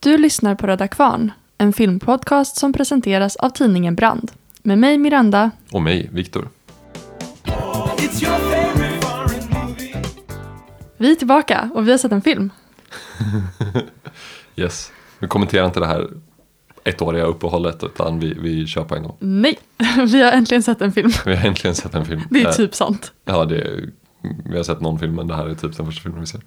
Du lyssnar på Röda Kvarn, en filmpodcast som presenteras av tidningen Brand. Med mig Miranda. Och mig, Viktor. Vi är tillbaka och vi har sett en film. Yes. Vi kommenterar inte det här ettåriga uppehållet utan vi, vi kör på en gång. Nej, vi har äntligen sett en film. Vi har äntligen sett en film. Det är Eh, typ sant. Ja, det är, vi har sett någon film men det här är typ den första filmen vi ser.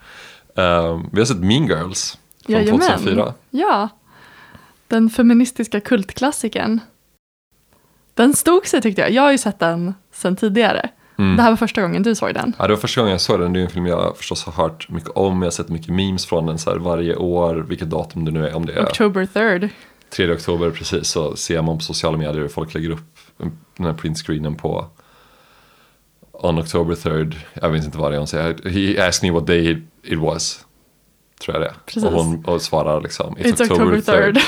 Eh, vi har sett Mean Girls från Jajamän. 2004. Ja. Den feministiska kultklassikern. Den stod sig tyckte jag. Jag har ju sett den sen tidigare. Mm. Det här var första gången du såg den. Ja, det var första gången jag såg den. Det är en film jag förstås har hört mycket om. Jag har sett mycket memes från den så här varje år. Vilket datum det nu är. Om det är October 3rd. 3 oktober precis så ser man på sociala medier hur folk lägger upp den här printscreenen på On October 3rd, jag vet inte vad det är hon säger, he asked me what day it was. Tror jag det. Precis. Och hon och svarar liksom It's, It's October 3rd.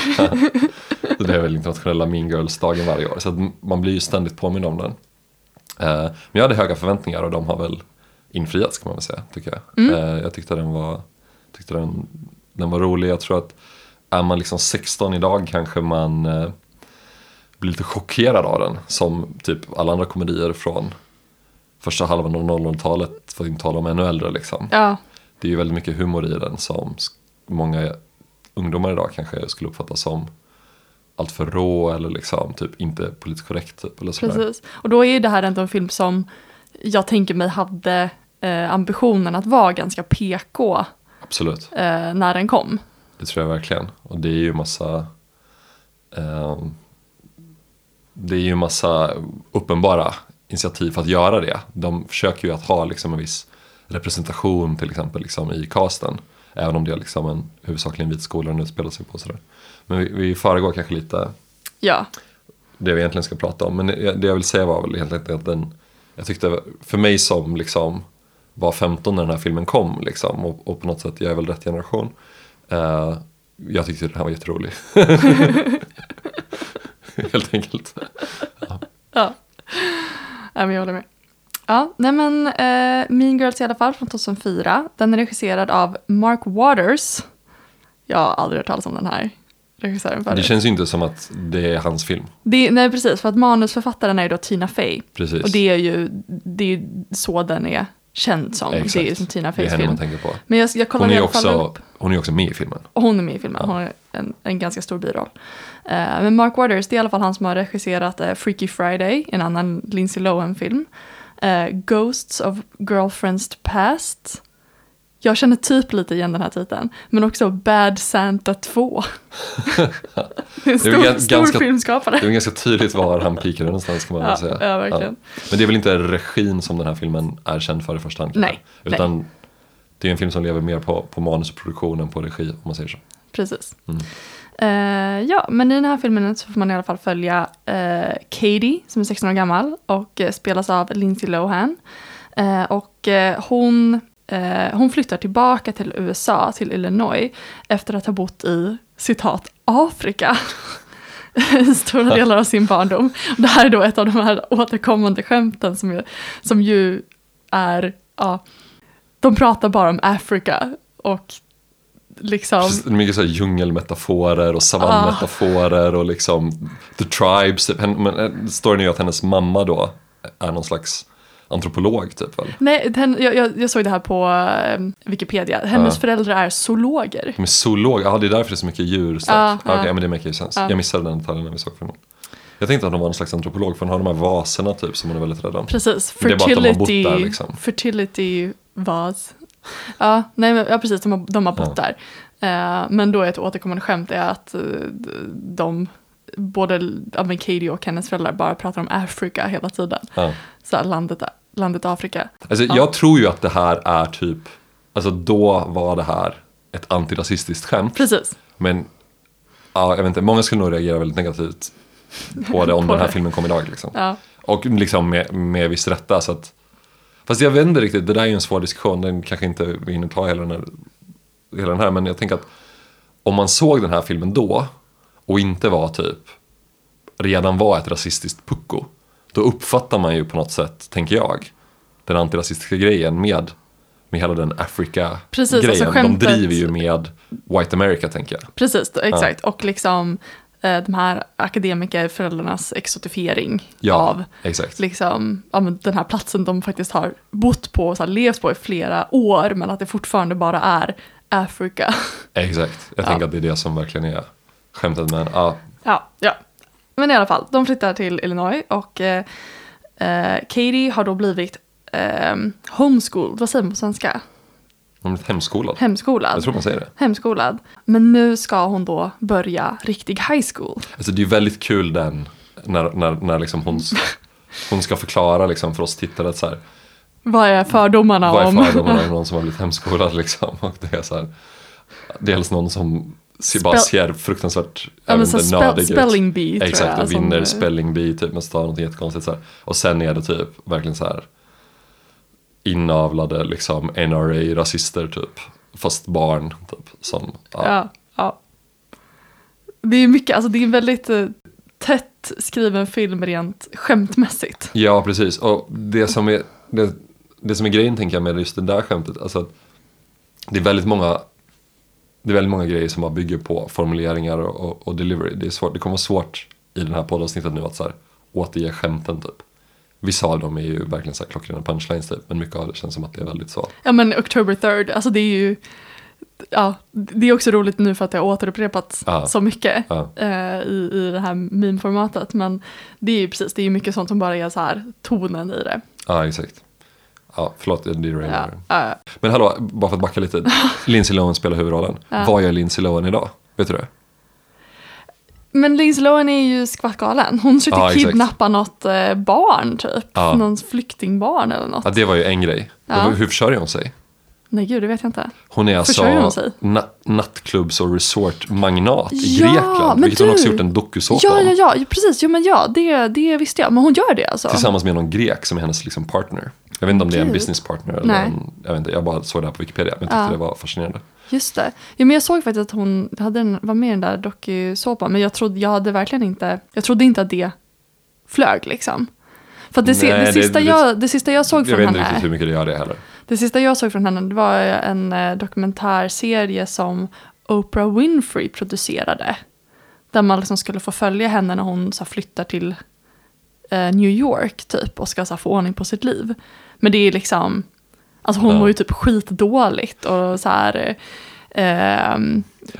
så det är väl internationella Mean Girls-dagen varje år. Så man blir ju ständigt påmind om den. Eh, men jag hade höga förväntningar och de har väl infriats kan man väl säga, tycker jag. Mm. Eh, jag tyckte den var, tyckte den, den var rolig. Jag tror att är man liksom 16 idag kanske man eh, blir lite chockerad av den. Som typ alla andra komedier från första halvan av 00-talet, för att inte tala om ännu äldre liksom. Ja, Det är ju väldigt mycket humor i den som många ungdomar idag kanske skulle uppfatta som allt för rå eller liksom typ inte politiskt korrekt typ eller sådär. precis. Och då är ju det här ändå en film som jag tänker mig hade eh, ambitionen att vara ganska PK Absolut, eh, när den kom. det tror jag verkligen. Och det är ju massa ehm, Det är ju massa uppenbara initiativ för att göra det. De försöker ju att ha liksom en viss representation till exempel liksom i casten. Även om det är liksom en huvudsakligen vit skola den utspelar sig på. Sådär. Men vi, vi föregår kanske lite Ja, det vi egentligen ska prata om. Men det jag vill säga var väl egentligen att den, jag tyckte för mig som liksom var 15 när den här filmen kom liksom, och, och på något sätt, jag är väl rätt generation. eh, jag tyckte den här var jätterolig. Helt enkelt. ja. ja men jag håller med. Ja, nej men eh, Mean Girls i alla fall från 2004. Den är regisserad av Mark Waters. Jag har aldrig hört talas om den här regissören förut. Det känns ju inte som att det är hans film. Det, nej precis, för att manusförfattaren är ju då Tina Fey. Precis. Och det är ju det är ju så den är känd som. Exakt. Det är ju som Tina Feys film. man tänker på. Men jag, jag kollar Hon är också, hon är också med i filmen. Och hon är med i filmen. Hon har en, en ganska stor biroll. Eh, men Mark Waters, det är i alla fall han som har regisserat eh, Freaky Friday, en annan Lindsay Lohan-film. Eh, Ghosts of Girlfriends Past. Jag känner typ lite igen den här titeln. Men också Bad Santa 2. det är en Det är stor, ganska- filmskapare. Det är ganska tydligt var han pikade någonstans kan man Ja, säga. ja, verkligen. Men det är väl inte regin som den här filmen är känd för i första hand. Nej, Utan det är en film som lever mer på, på än på regi om man säger så. Precis. Mm. Uh, ja, men i den här filmen så får man i alla fall följa uh, Katie som är 16 år gammal och uh, spelas av Lindsay Lohan. Och hon, hon flyttar tillbaka till USA, till Illinois, efter att ha bott i, citat, Afrika. I Stora delar av sin barndom. Det här är då ett av de här återkommande skämten som, ju- som ju är, ja, de pratar bara om Afrika och liksom Precis, mycket så här djungelmetaforer och savannmetaforer och liksom the tribes. Hen- Men eh, storyn är ju att hennes mamma då är någon slags antropolog typ väl? Nej, den, jag, jag, jag såg det här på eh, Wikipedia. Hennes Ja. föräldrar är zoologer. De är zoolog, ja det är därför det är så mycket djur. Så. Ja, Okej, ja. men det makes sense. Ja. Jag missade den detaljen när vi såg filmen. Jag tänkte att de var någon slags antropolog för hon har de här vaserna typ som hon är väldigt rädd om. Precis, Det är bara att de har bott fertility, där, liksom. fertility vas. Ja, nej, men, ja, precis, de har, de har bott Ja. Eh, men då är ett återkommande skämt är att eh, de, både ja, men Katie och hennes föräldrar bara pratar om Afrika hela tiden. Ja. Så här, landet, landet Afrika. Alltså, Ja. Jag tror ju att det här är typ, alltså då var det här ett antirasistiskt skämt. Precis, Men ja, jag vet inte, många skulle nog reagera väldigt negativt på det om På den här det. filmen kom idag. Liksom. ja. Och liksom med, med viss rätta. Så att, fast jag vet inte riktigt, det där är ju en svår diskussion. Den kanske inte vi hinner ta hela den, här, hela den här. Men jag tänker att om man såg den här filmen då och inte var typ redan var ett rasistiskt pucko. Då uppfattar man ju på något sätt, tänker jag, den antirasistiska grejen med med hela den Africa-grejen. Alltså de driver ju med White America tänker jag. Precis, exakt. Och liksom de här akademikerföräldrarnas exotifiering Ja, av exakt. liksom, ja, den här platsen de faktiskt har bott på och så här, levt på i flera år men att det fortfarande bara är Afrika. Exakt. Jag Ja. tänker att det är det som verkligen är skämtet. Men ja, Ja, ja. Men i alla fall, de flyttar till Illinois och eh, eh, Katie har då blivit eh, homeschooled, vad säger man på svenska? Hon är hemskolad. Hemskolad. Jag tror man säger det. Hemskolad. Men nu ska hon då börja riktig high school. Alltså det är ju väldigt kul den, när, när, när liksom hon, hon ska förklara liksom för oss tittare att så här, Vad är fördomarna vad är om? fördomarna om någon som har blivit hemskolad liksom. Och det är så här, dels någon som ser, bara ser fruktansvärt ja, men så inte, spell, spelling bee tror Exakt, jag. och vinner som, spelling bee typ med stav någonting jättekonstigt så här. Och sen är det typ verkligen så här inavlade liksom NRA-rasister typ. Fast barn typ. Som, ja. Ja, ja. Det är mycket, alltså det är en väldigt eh, tätt skriven film rent skämtmässigt. Ja, precis. Och det som är, det, det som är grejen tänker jag med just det där skämtet, alltså att det är väldigt många det är väldigt många grejer som bara bygger på formuleringar och, och, och delivery. Det, är svårt, det kommer vara svårt i den här poddavsnittet nu att så här, återge skämten typ. Vissa av dem är ju verkligen så här klockrena punchlines typ, men mycket av det känns som att det är väldigt så. Ja men October 3rd, alltså det är ju, ja, det är också roligt nu för att det har återupprepats Ja. så mycket Ja. eh, i, i det här meme-formatet. Men det är ju precis, det är ju mycket sånt som bara är så här tonen i det. Ja, exakt. Ja, förlåt, det är Ja, Rainer. ja. Men hallå, bara för att backa lite. Lindsay Lohan spelar huvudrollen. Ja. Vad gör Lindsay Lohan idag? Vet du det? Men Lindsay Lohan är ju skvattgalen. Hon försökte Ja, kidnappa något eh, barn typ. Ja. Någon flyktingbarn eller något. Ja, det var ju en grej. Ja. Hur försörjer hon sig? Nej gud, det vet jag inte. Hon är Försörjer hon alltså na- nattklubbs och resortmagnat i Ja, Grekland. men Vilket hon du- också gjort en dokusåpa Ja, ja, ja, precis. Jo, men ja, det, det visste jag. Men hon gör det alltså. Tillsammans med någon grek som är hennes liksom partner. Jag vet inte om det är en Gud. business partner eller Nej. en, jag vet inte, jag bara såg det här på Wikipedia men jag tyckte Ja. det var fascinerande. Just det. Jo, men jag såg faktiskt att hon hade en, var med i den där dokusåpan. Men jag trodde, jag hade verkligen inte, jag trodde inte att det flög liksom. För det, Nej, det, det- sista det- jag, det sista jag såg Jag från vet inte henne. riktigt hur mycket det gör det heller. Det sista jag såg från henne det var en eh, dokumentärserie som Oprah Winfrey producerade. Där man liksom skulle få följa henne när hon så här, flyttar till eh, New York typ och ska så här, få ordning på sitt liv. Men det är liksom, alltså hon Ja. mår ju typ skitdåligt och så här. Eh,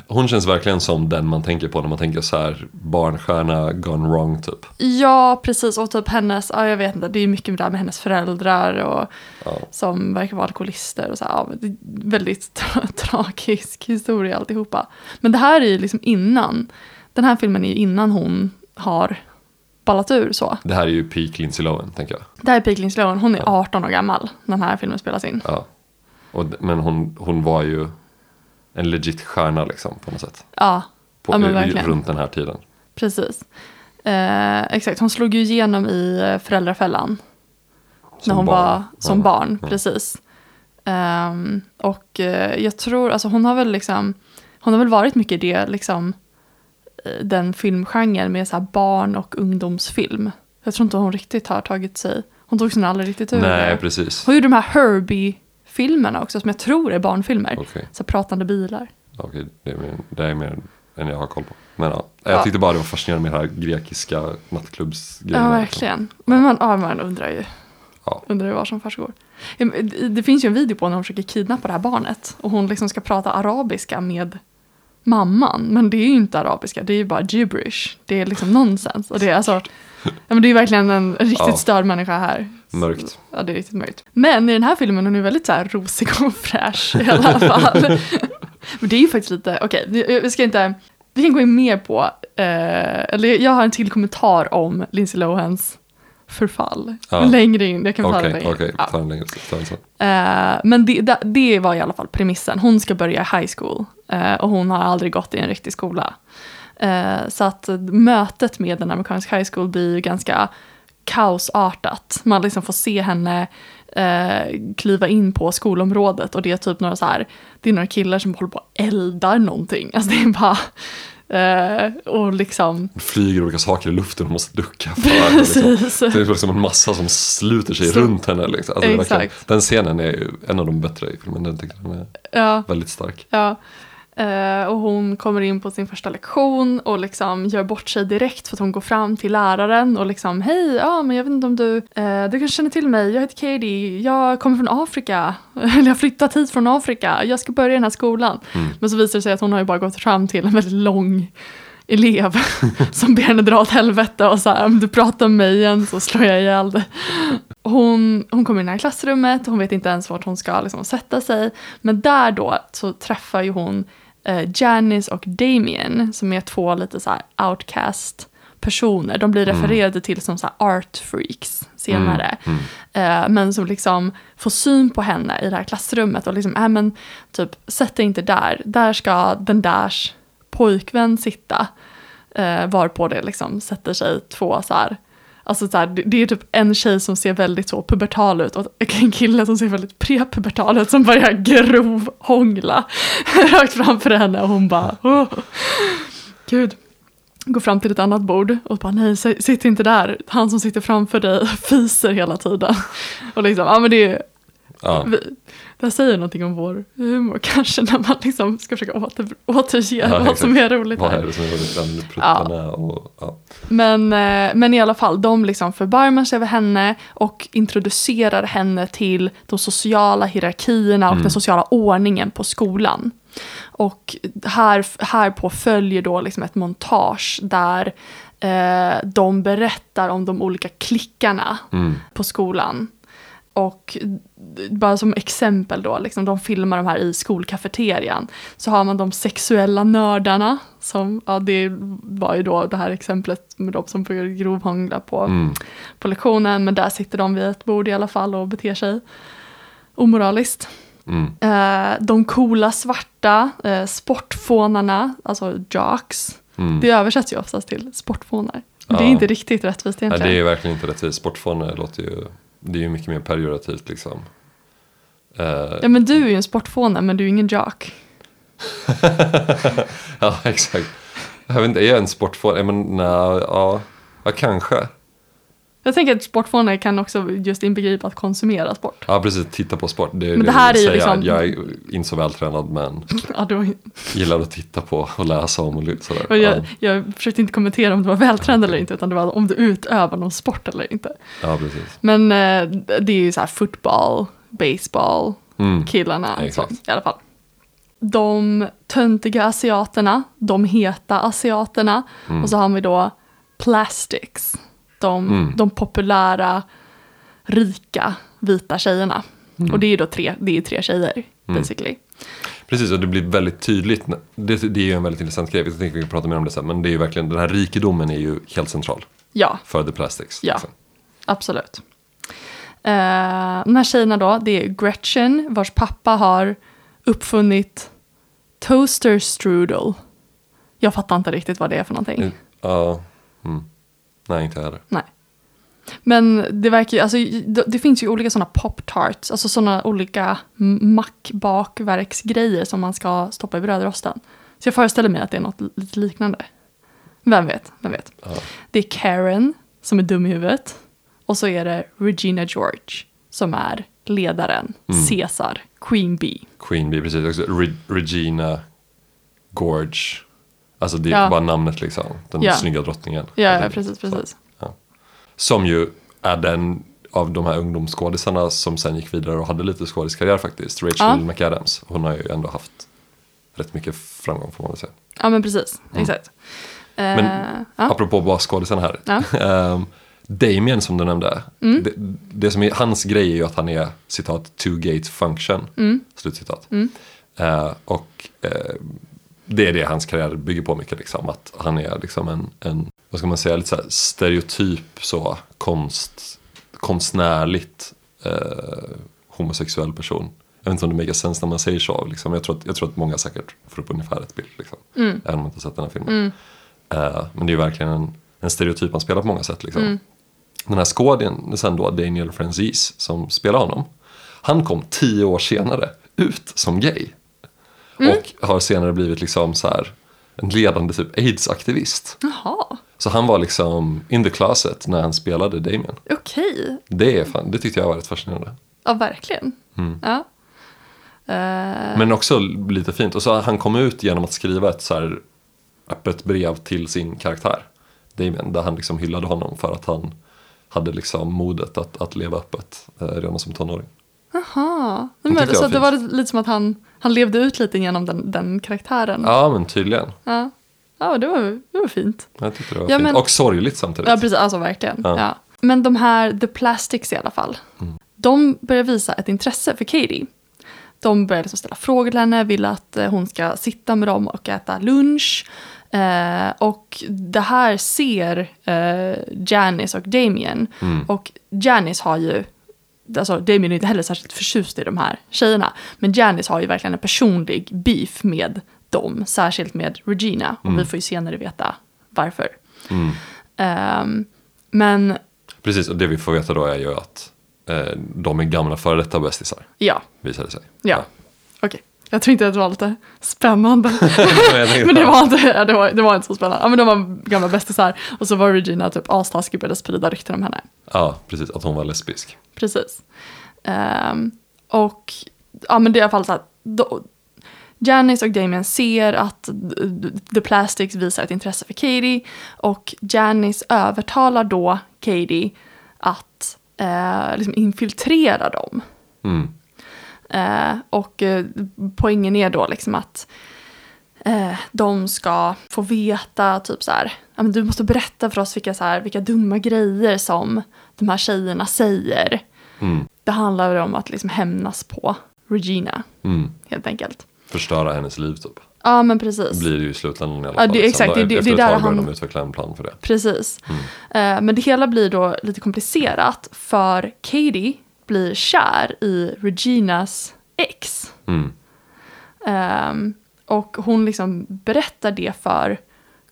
Hon känns verkligen som den man tänker på när man tänker så här barnstjärna gone wrong typ. ja, precis. Och typ hennes, ja jag vet inte, det är mycket där med hennes föräldrar och Ja. som verkar vara alkoholister och så här, ja, det väldigt tra- tragisk historia alltihopa. Men det här är ju liksom innan, den här filmen är ju innan hon har ballat ur så. Det här är ju peak Lindsay Lohan tänker jag. Det här är Pigling Sloan, hon är 18 år gammal när den här filmen spelas in. Ja. Och, men hon, hon var ju en legit stjärna liksom på något sätt. Ja, På, Ja, men verkligen. runt den här tiden. precis. Eh, exakt, hon slog ju igenom i eh, Föräldrafällan när Som hon barn. var som Ja. barn, Ja. precis. Ehm, och eh, jag tror, alltså hon har väl liksom, hon har väl varit mycket det, liksom, den filmgenren med så barn och ungdomsfilm. Jag tror inte hon riktigt har tagit sig, hon tog sig aldrig riktigt ur Nej, det. precis. Hon gjorde de här Herbie-filmerna också, som jag tror är barnfilmer. Okej, Så pratande bilar. okej, det, är mer, det är mer än jag har koll på. Men ja, jag Ja. tyckte bara det var fascinerande med det här grekiska nattklubbsgrejen. Ja, verkligen. Men man, ja, man undrar ju. Ja. Undrar vad som försiggår. Det finns ju en video på när hon försöker kidnappa det här barnet. Och hon liksom ska prata arabiska med mamman. Men det är ju inte arabiska, det är ju bara gibberish. Det är liksom nonsens. Och det är alltså, ja, men det är verkligen en riktigt Ja. störd människa här. Mörkt. Ja, det är riktigt mörkt. Men i den här filmen hon är väldigt så här rosig och fräsch i alla fall. men det är ju faktiskt lite, okej, vi vi ska inte, vi kan gå in mer på, eh, eller jag har en till kommentar om Lindsay Lohans förfall. Ja. Längre in, jag kan ta Okej, det längre. okej, Ja. ta den längre. Ta den sen. Eh, men det, det, det var i alla fall premissen. Hon ska börja high school eh, och hon har aldrig gått i en riktig skola. Eh, så att mötet med en amerikansk high school blir ju ganska kaosartat. Man liksom får se henne eh, kliva in på skolområdet och det är typ några så här, det är några killar som håller på och eldar någonting. Alltså det är bara, Eh, och liksom, flyger olika saker i luften och måste ducka för. Liksom. Det är liksom en massa som sluter sig Så- runt henne. Liksom. Alltså, verkligen- den scenen är en av de bättre i filmen. Den den är Ja, väldigt stark. ja. Eh, och hon kommer in på sin första lektion och liksom gör bort sig direkt för att hon går fram till läraren och liksom hej, ja men jag vet inte om du, eh, du kanske känner till mig, jag heter Katie, jag kommer från Afrika, eller jag har flyttat hit från Afrika, jag ska börja i den här skolan. Mm. Men så visar det sig att hon har ju bara gått fram till en väldigt lång elev som ber henne dra åt helvete och så här, om du pratar om mig igen så slår jag ihjäl dig. Hon, hon kommer in i klassrummet, hon vet inte ens vart hon ska liksom sätta sig. Men där då så träffar ju hon eh, Janice och Damien som är två lite så här outcast personer. De blir refererade till som så art freaks senare. Mm. Eh, men som liksom får syn på henne i det här klassrummet och liksom, äh, men typ sätt dig inte där, där ska den därs pojkvän sitta. Eh, varpå det liksom sätter sig två så här, alltså så här, det, är typ en tjej som ser väldigt så pubertal ut och en kille som ser väldigt prepubertal ut som börjar grovhångla rakt framför henne och hon bara, oh, gud. Går fram till ett annat bord och bara nej, sitt inte där. Han som sitter framför dig fiser hela tiden. Och liksom, ja men det är Ja. vi, det här säger någonting om vår humor kanske när man liksom ska försöka åter, återge Ja, vad exakt. som är roligt Vad här. är det som är roligt? Den pruttarna och ja. Men, eh, men i alla fall, de liksom förbarmar sig över henne och introducerar henne till de sociala hierarkierna och Mm. den sociala ordningen på skolan. Och här, här på följer då liksom ett montage där eh, de berättar om de olika klickarna Mm. på skolan. Och bara som exempel då, liksom, de filmar de här i skolkafeterian. Så har man de sexuella nördarna, som, ja det var ju då det här exemplet med de som började grovhångla på, Mm. på lektionen. Men där sitter de vid ett bord i alla fall och beter sig omoraliskt. Mm. Eh, de coola svarta, eh, sportfånarna, alltså jocks. Mm. Det översätts ju oftast till sportfånar. Men Det är Ja. inte riktigt rättvist Nej, egentligen. det är verkligen inte rättvist. Sportfåne låter ju, det är ju mycket mer pejorativt liksom. Eh, Ja men du är ju en sportfåne men du är ingen jock. ja, exakt. Jag vet inte, är jag en sportfåne? Men nej, ja, ja, kanske. Jag tänker att sportfåne kan också just inbegripa att konsumera sport. Ja, precis. Titta på sport. Det Men det det här är säga. liksom- Jag är inte så vältränad men Ja, var, gillar att titta på och läsa om och sådär. och Ja, jag, jag försökte inte kommentera om du var vältränad eller inte utan det var om du utövar någon sport eller inte. ja, precis. Men eh, det är ju så här fotboll, baseball, Mm. killarna. Så, Exakt. I alla fall. De töntiga asiaterna, de heta asiaterna Mm. och så har vi då plastics. De, Mm. de populära, rika, vita tjejerna. Mm. Och det är ju då tre, det är tre tjejer, basically. Precis, och det blir väldigt tydligt. Det, det är ju en väldigt intressant grej. Jag tänkte vi kan prata mer om det sen. Men det är ju verkligen, den här rikedomen är ju helt central Ja, för The Plastics. Ja. liksom. absolut. Uh, de här tjejerna då, det är Gretchen, vars pappa har uppfunnit toaster strudel. Jag fattar inte riktigt vad det är för någonting. Mm, Ja. Mm. Nej, inte heller. Nej. Men det verkar ju, alltså det, det finns ju olika sådana pop-tarts, alltså sådana olika mackbakverksgrejer som man ska stoppa i brödrosten. Så jag föreställer mig att det är något lite liknande. Vem vet, vem vet. Ja. Det är Karen som är dum i huvudet. Och så är det Regina George som är ledaren, Mm. Caesar, Queen Bee. Queen Bee, precis. Re- Regina Gorge. Alltså det är Ja. bara namnet liksom. Den Ja. snygga drottningen. Ja, ja precis, precis. Som ju är den av de här ungdomsskådisarna som sen gick vidare och hade lite skådiskarriär faktiskt. Rachel Ja. McAdams. Hon har ju ändå haft rätt mycket framgång får man väl säga. Ja, men precis, exakt. Mm. Men Eh, ja. Apropå bara skådisen här. Ja. Ehm, Damien som du nämnde. Mm. Det, det som är hans grej är ju att han är citat two gate function. Mm. Slutcitat. Eh, och eh, det är det hans karriär bygger på mycket. Liksom, att han är liksom en, en vad ska man säga, lite så stereotyp så konst, konstnärligt eh, homosexuell person. Jag vet inte om det makar sense när man säger så. Liksom. Jag, tror att, jag tror att många säkert får upp ungefär ett bild. Liksom. Mm. Även om man inte sett den här filmen. Eh, men det är ju verkligen en, en stereotyp han spelar på många sätt. Liksom. Den här skådisen sen då, Daniel Franzis, som spelar honom. Han kom tio år senare ut som gay. Och har senare blivit liksom så här en ledande typ aids-aktivist. Jaha, Så han var liksom in the closet när han spelade Damien. okej. Det, är fan, det tyckte jag var rätt fascinerande. Ja, verkligen. Mm. Ja. Eh, Men också lite fint. Och så han kom ut genom att skriva ett så här öppet brev till sin karaktär. Damien, där han liksom hyllade honom för att han hade liksom modet att, att leva öppet eh, redan som tonåring. Jaha, Det så var det var lite som att han, han levde ut lite genom den, den karaktären. Ja, men tydligen. Ja, ja det, var, det var fint. Jag tyckte det var Ja, fint. men- Och sorgligt samtidigt. Ja, precis. Alltså verkligen. Ja. Ja. Men de här The Plastics i alla fall. De börjar visa ett intresse för Katie. De börjar liksom ställa frågor till henne, vill att eh, hon ska sitta med dem och äta lunch. Eh, och det här ser eh, Janice och Damien. Och Janice har ju, alltså Damien är inte heller särskilt förtjust i de här tjejerna. Men Janice har ju verkligen en personlig beef med dem, särskilt med Regina. Och vi får ju senare veta varför. Ehm, men Precis, och det vi får veta då är ju att eh, de är gamla före detta bästisar, ja, visar det sig. ja. Okej. Jag tänkte att det var lite spännande. Men det var, inte, det, var, det var inte så spännande. Ja, men de var gamla bästisar. Och så var Regina typ astaskig och började sprida rykten om henne. Ja, precis, att hon var lesbisk. Precis. Ehm, och ja, men det är i alla fall så att då, Janice och Damien ser att The Plastics visar ett intresse för Katie och Janice övertalar då Katie att eh, liksom infiltrera dem. Mm. Eh, och eh, poängen är då liksom att eh, de ska få veta typ så här, ja, du måste berätta för oss vilka, så här, vilka dumma grejer som de här tjejerna säger. Mm. Det handlar om att liksom hämnas på Regina, Mm. helt enkelt. Förstöra hennes liv typ. Ja, men precis. Blir det ju i slutändan i alla Ja, fall. det- liksom. exakt, det- det- Efter det ett där tag börjar han- de utveckla en plan för det. Precis. Eh, men det hela blir då lite komplicerat för Katie blir kär i Reginas ex. Mm. Ehm, och hon liksom berättar det för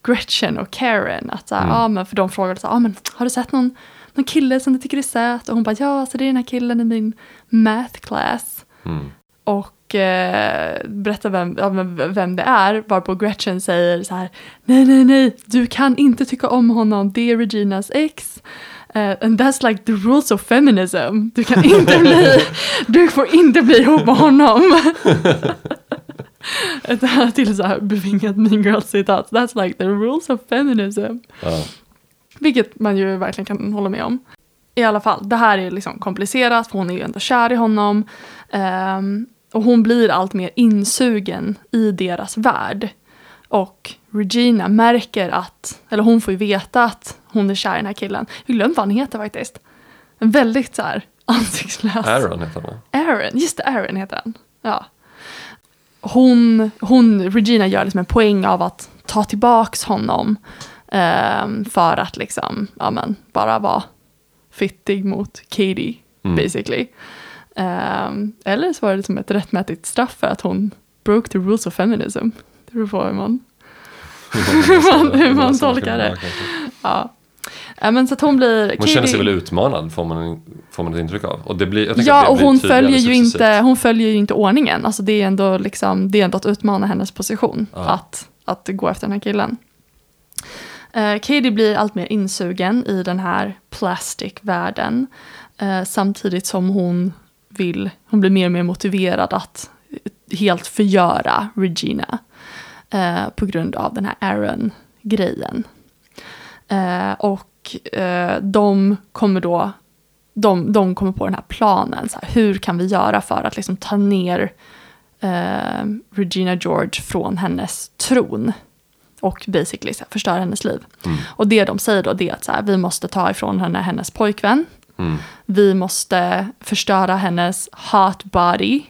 Gretchen och Karen. Att så här, ja, men för de frågade så här, ja, men har du sett någon, någon kille som du tycker är söt? Och hon bara, ja, så det är den här killen i min math class. Mm. Och eh, berättar vem, ja, vem det är, varpå Gretchen säger så här, nej, nej, nej, du kan inte tycka om honom, det är Reginas ex. Eh, and that's like the rules of feminism. Du kan inte bli, du får inte bli ihop med honom. Ett annat till så här bevingat Mean Girls-citat. That's like the rules of feminism. Ja. Vilket man ju verkligen kan hålla med om. I alla fall, det här är liksom komplicerat för hon är ju ändå kär i honom. Ehm, och hon blir allt mer insugen i deras värld. Och Regina märker att, eller hon får ju veta att hon är kär i den här killen. Jag har glömt vad han heter faktiskt. En väldigt så här ansiktslös. Aaron heter han? Aaron, just det, Aaron heter han. Ja. Hon, hon, Regina gör liksom en poäng av att ta tillbaks honom. ehm, för att liksom, ja men, bara vara fittig mot Katie, Mm. basically. Ehm, eller så var det som ett rättmätigt straff för att hon broke the rules of feminism. Det beror på hur man, man- hur man tolkar det. ja. Ja, men så att hon blir... Hon känner sig väl utmanad får man, får man ett intryck av. Och det blir, Ja, och hon följer, ju inte, hon följer ju inte ordningen. Alltså det är ändå, liksom, det är ändå att utmana hennes position. Ja. Att, att gå efter den här killen. Uh, Katie blir allt mer insugen i den här plastic-världen. eh, samtidigt som hon vill, hon blir mer och mer motiverad att helt förgöra Regina. eh, på grund av den här Aaron-grejen. Eh, och eh, de kommer då de, de kommer på den här planen. Så här, hur kan vi göra för att liksom ta ner eh, Regina George från hennes tron? Och basically så här, förstöra hennes liv. Och det de säger då det är att så här, vi måste ta ifrån henne hennes pojkvän. Mm. Vi måste förstöra hennes hot body.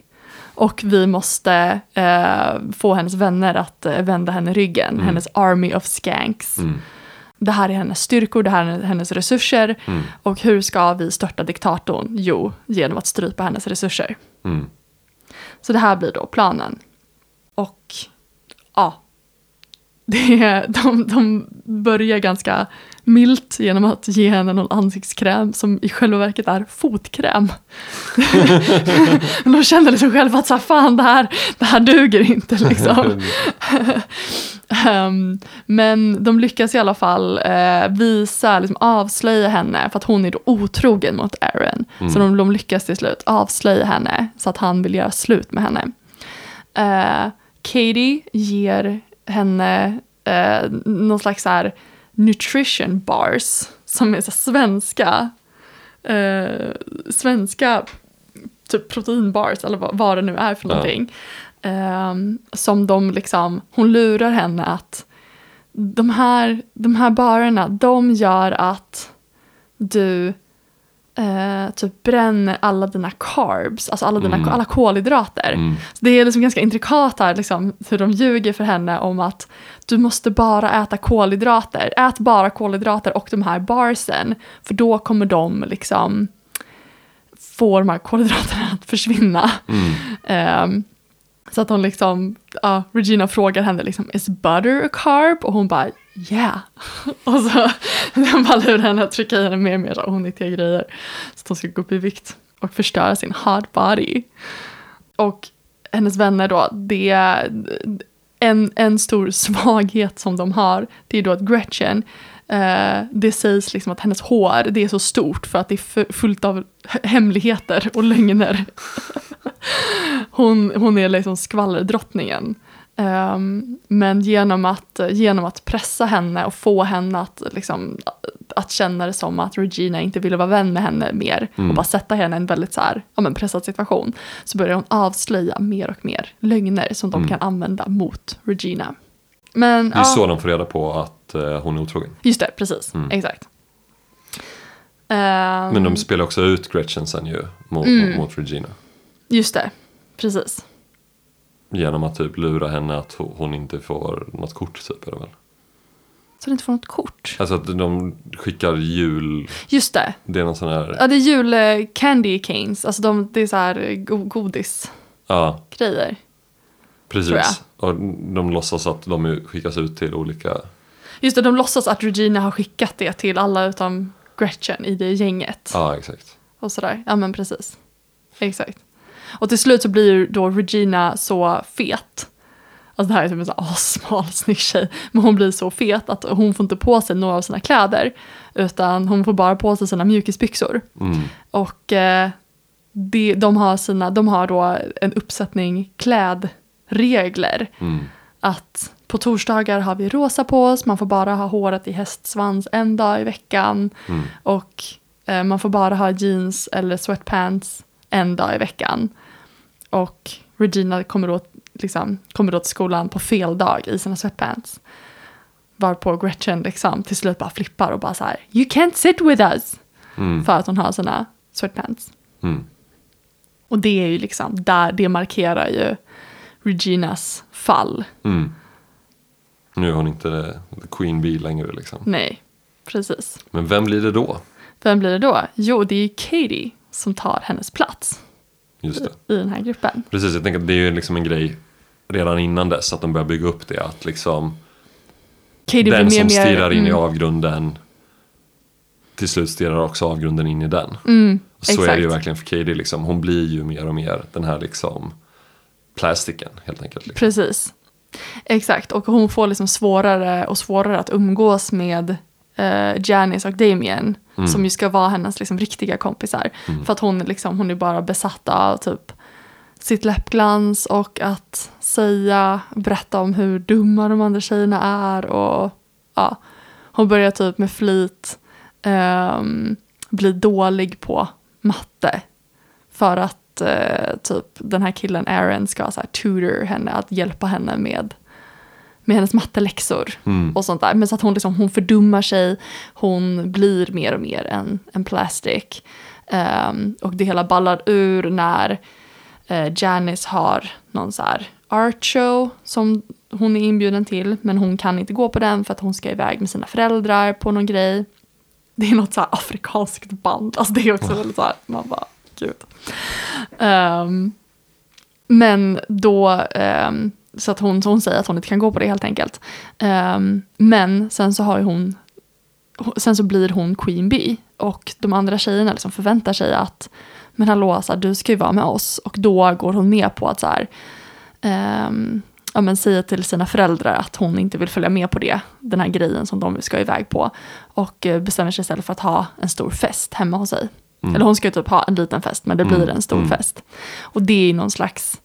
Och vi måste eh, få hennes vänner att eh, vända henne ryggen. Hennes army of skanks. Det här är hennes styrkor, det här är hennes resurser. Mm. Och hur ska vi störta diktatorn? Jo, genom att strypa hennes resurser. Mm. Så det här blir då planen. Och ja, det, de, de börjar ganska milt genom att ge henne någon ansiktskräm som i själva verket är fotkräm. Men de känner liksom själva att så här, fan det här, det här duger inte liksom. Ehm, men de lyckas i alla fall eh, visa, liksom avslöja henne för att hon är då otrogen mot Aaron. Så de, de lyckas till slut avslöja henne så att han vill göra slut med henne. Eh, Katie ger henne eh, någon slags så här nutrition bars som är så svenska eh, svenska typ proteinbars eller vad, vad det nu är för Ja. någonting. Ehm, som de liksom, hon lurar henne att de här, de här barerna, de gör att du eh, typ bränner alla dina carbs, alltså alla, dina, Mm. alla kolhydrater. Mm. Så det är liksom ganska intrikat här, liksom, hur de ljuger för henne om att du måste bara äta kolhydrater. Ät bara kolhydrater och de här barsen, för då kommer de liksom få de här kolhydraterna att försvinna. Mm. Ehm, så att hon liksom, ja, Regina frågar henne liksom, is butter a carb? Och hon bara, yeah. Och så den bara lurar henne att trycka i henne mer och mer onyttiga grejer. Så att hon ska gå upp i vikt och förstöra sin hot body. Och hennes vänner då, det är en, en stor svaghet som de har, det är då att Gretchen, eh, det sägs liksom att hennes hår, det är så stort för att det är fullt av hemligheter och lögner. hon, hon är liksom skvallerdrottningen. Ehm, men genom att, genom att pressa henne och få henne att, liksom, att känna det som att Regina inte ville vara vän med henne mer och bara sätta henne i en väldigt så här, ja, men pressad situation så börjar hon avslöja mer och mer lögner som de kan använda mot Regina. Men, Det är ja, så de får reda på att eh, hon är otrogen. Just det, precis. Exakt. Ehm, Men de spelar också ut Gretchen sen ju mot, Mm. mot Regina. Just det, precis. Genom att typ lura henne att ho- hon inte får något kort typ är det väl? Så du inte får något kort. Alltså att de skickar jul, Just det. det är någon sån här, Ja, det är jul eh, candy canes. Alltså de, det är så här eh, go- godisgrejer. ja jag. precis. Och de låtsas att de skickas ut till olika, Just det, de låtsas att Regina har skickat det till alla utom Gretchen i det gänget. ja exakt. Och sådär. Ja men precis. Exakt. Och till slut så blir då Regina så fet. Alltså det här är typ en sån assmal snygg tjej. Men hon blir så fet att hon får inte på sig några av sina kläder. Utan hon får bara på sig sina mjukisbyxor. Mm. Och eh, de, de, har sina, de har då en uppsättning klädregler. Mm. Att på torsdagar har vi rosa på oss, man får bara ha håret i hästsvans en dag i veckan. Mm. Och eh, man får bara ha jeans eller sweatpants en dag i veckan. Och Regina kommer då, liksom, kommer då till skolan på fel dag i sina sweatpants. Varpå Gretchen liksom till slut bara flippar och bara så här You can't sit with us! Mm. För att hon har sina sweatpants. Mm. Och det är ju liksom, där, det markerar ju Reginas fall. Mm. Nu är hon inte the Queen Bee längre liksom. Nej, precis. Men vem blir det då? Vem blir det då? Jo, det är ju Katie som tar hennes plats Just det. i den här gruppen. Precis, jag tänker att det är ju liksom en grej redan innan dess att de börjar bygga upp det. Att liksom Katie blir den mer som mer... stirrar in i mm, avgrunden till slut stirrar också avgrunden in i den. mm, Så är det ju exakt. verkligen för Katie liksom. Hon blir ju mer och mer den här liksom plastiken helt enkelt. Liksom. Precis. Exakt, och hon får liksom svårare och svårare att umgås med eh, Janice och Damien. Mm. Som ju ska vara hennes liksom, riktiga kompisar. För att hon, liksom, hon är bara besatt av typ sitt läppglans och att säga, berätta om hur dumma de andra tjejerna är. Och ja, hon börjar typ med flit ehm, bli dålig på matte. För att eh, typ den här killen Aaron ska så här, tutor henne, att hjälpa henne med, med hennes matteläxor Mm. och sånt där. Men så att hon, liksom, hon fördummar sig, hon blir mer och mer en, en plastic. Ehm, och det hela ballar ur när eh, Janice har någon så här art show som hon är inbjuden till. Men hon kan inte gå på den för att hon ska iväg med sina föräldrar på någon grej. Det är något så här afrikanskt band. Alltså det är också väldigt så här, man bara, gud. Ehm, men då, ehm, så att hon, så hon säger att hon inte kan gå på det helt enkelt. Ehm, men sen så har hon, sen så blir hon Queen Bee och de andra tjejerna liksom förväntar sig att men hallå, så här, du ska ju vara med oss. Och då går hon med på att så här, ehm, ja, men säga till sina föräldrar att hon inte vill följa med på det, den här grejen som de ska iväg på. Och eh, bestämmer sig istället för att ha en stor fest hemma hos sig. Eller hon ska ju typ ha en liten fest, men det blir en stor fest. Och det är någon slags,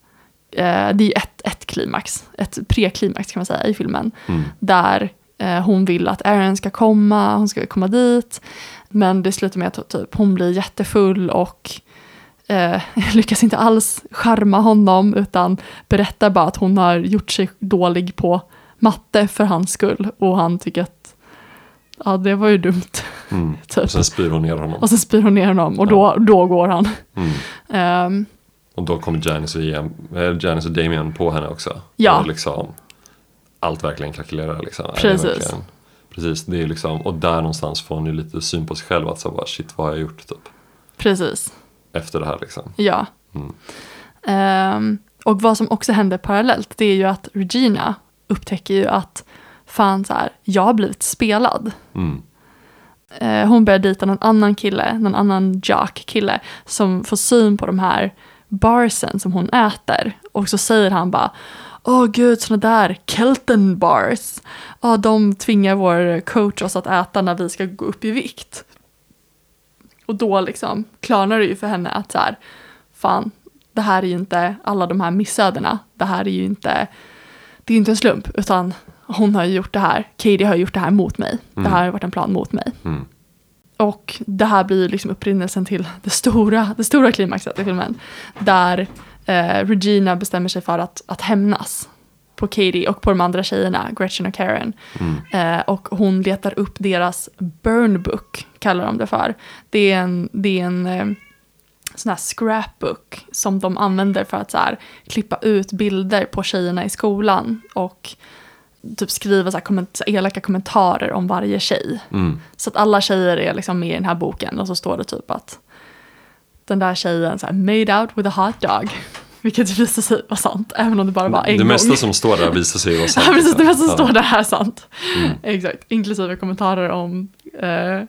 eh, det är ett, ett klimax, ett preklimax kan man säga i filmen. Där eh, hon vill att Aaron ska komma, hon ska komma dit. Men det slutar med att typ, hon blir jättefull och eh, lyckas inte alls charma honom utan berättar bara att hon har gjort sig dålig på matte för hans skull och han tycker att ja, det var ju dumt. Mm. Typ. Och sen spyr hon ner honom. Och så spyr hon ner honom och då, då går han. Mm. Ehm, Och då kommer Janice och, eh, Janice och Damien på henne också. Ja. Och liksom, allt verkligen krackelerar liksom. Det Precis. verkligen- Precis, det är liksom, och där någonstans får hon ju lite syn på sig själv att så bara, shit vad har jag gjort typ. precis, Efter det här liksom. ja. Mm. Ehm, och vad som också händer parallellt det är ju att Regina upptäcker ju att fan så här, jag har blivit spelad. Mm. Eh, hon börjar dejta någon annan kille, någon annan jock-kille som får syn på de här barsen som hon äter. Och så säger han bara Åh gud, såna där Kelton bars. Ja, de tvingar vår coach oss att äta när vi ska gå upp i vikt. Och då liksom klarnar det ju för henne att så här, fan, det här är ju inte alla de här missödena. Det här är ju inte, det är inte en slump, utan hon har ju gjort det här, Katie har gjort det här mot mig. Det här har varit en plan mot mig. Mm. Och det här blir liksom upprinnelsen till det stora, det stora klimaxet i filmen. Där eh, Regina bestämmer sig för att, att hämnas på Katie och på de andra tjejerna, Gretchen och Karen. Eh, och hon letar upp deras burn book, kallar de det för. Det är en, det är en eh, sån här scrapbook som de använder för att så här, klippa ut bilder på tjejerna i skolan och typ skriva så här, komment- elaka kommentarer om varje tjej. Mm. Så att alla tjejer är liksom med i den här boken och så står det typ att den där tjejen så här, made out with a hot dog. Vilket visar sig vara sant, även om det bara var en Det gång. mesta som står där visar sig vara sant. Ja, precis, det mesta som liksom. står där är sant. Mm. Exakt, inklusive kommentarer om eh,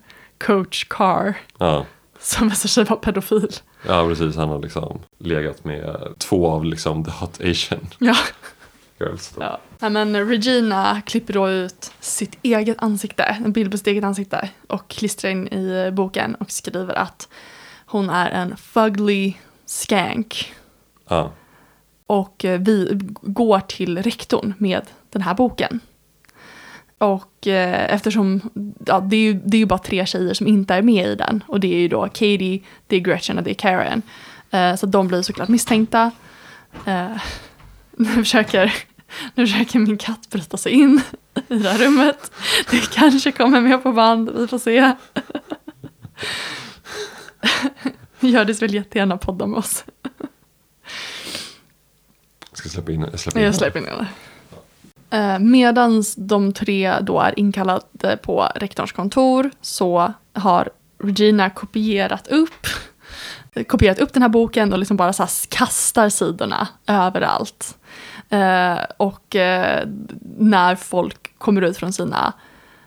coach Carr Ja. som visar sig vara pedofil. ja, precis. Han har liksom legat med två av liksom the hot asian Ja. girls. Då. Ja. Nej, men Regina klipper då ut sitt eget ansikte, en bild på sitt eget ansikte och klistrar in i boken och skriver att hon är en fugly skank. Ja. Och eh, vi går till rektorn med den här boken. Och eh, eftersom ja, det, är ju, det är ju bara tre tjejer som inte är med i den. Och det är ju då Katie, det är Gretchen och det är Karen. Eh, så de blir såklart misstänkta. Eh, nu, försöker, nu försöker min katt bryta sig in i det här rummet. Det kanske kommer med på band, vi får se. Hjördis vill jättegärna podda med oss. Jag ska släppa in, jag släpper in Jag henne. släpper in henne. Eh, medans de tre då är inkallade på rektorns kontor så har Regina kopierat upp kopierat upp den här boken och liksom bara så kastar sidorna överallt. Eh, och eh, när folk kommer ut från sina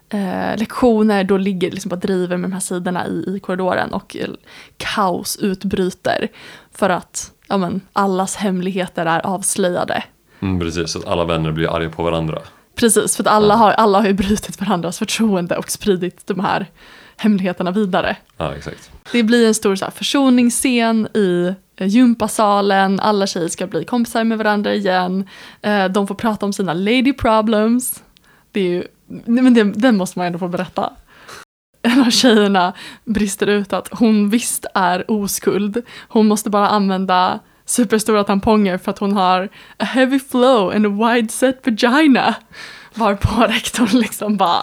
eh, lektioner då ligger liksom bara driver med de här sidorna i, i korridoren och eh, kaos utbryter för att ja, men, allas hemligheter är avslöjade. Mm, precis, så att alla vänner blir arga på varandra. Precis, för att alla har, alla har ju brutit varandras förtroende och spridit de här hemligheterna vidare. Ja, exakt. Det blir en stor så här, försoningsscen i eh, gympasalen, alla tjejer ska bli kompisar med varandra igen, eh, de får prata om sina lady problems. Det är ju, men det, den måste man ändå få berätta. En av tjejerna brister ut att hon visst är oskuld, hon måste bara använda superstora tamponger för att hon har a heavy flow and a wide set vagina. Varpå rektorn liksom bara,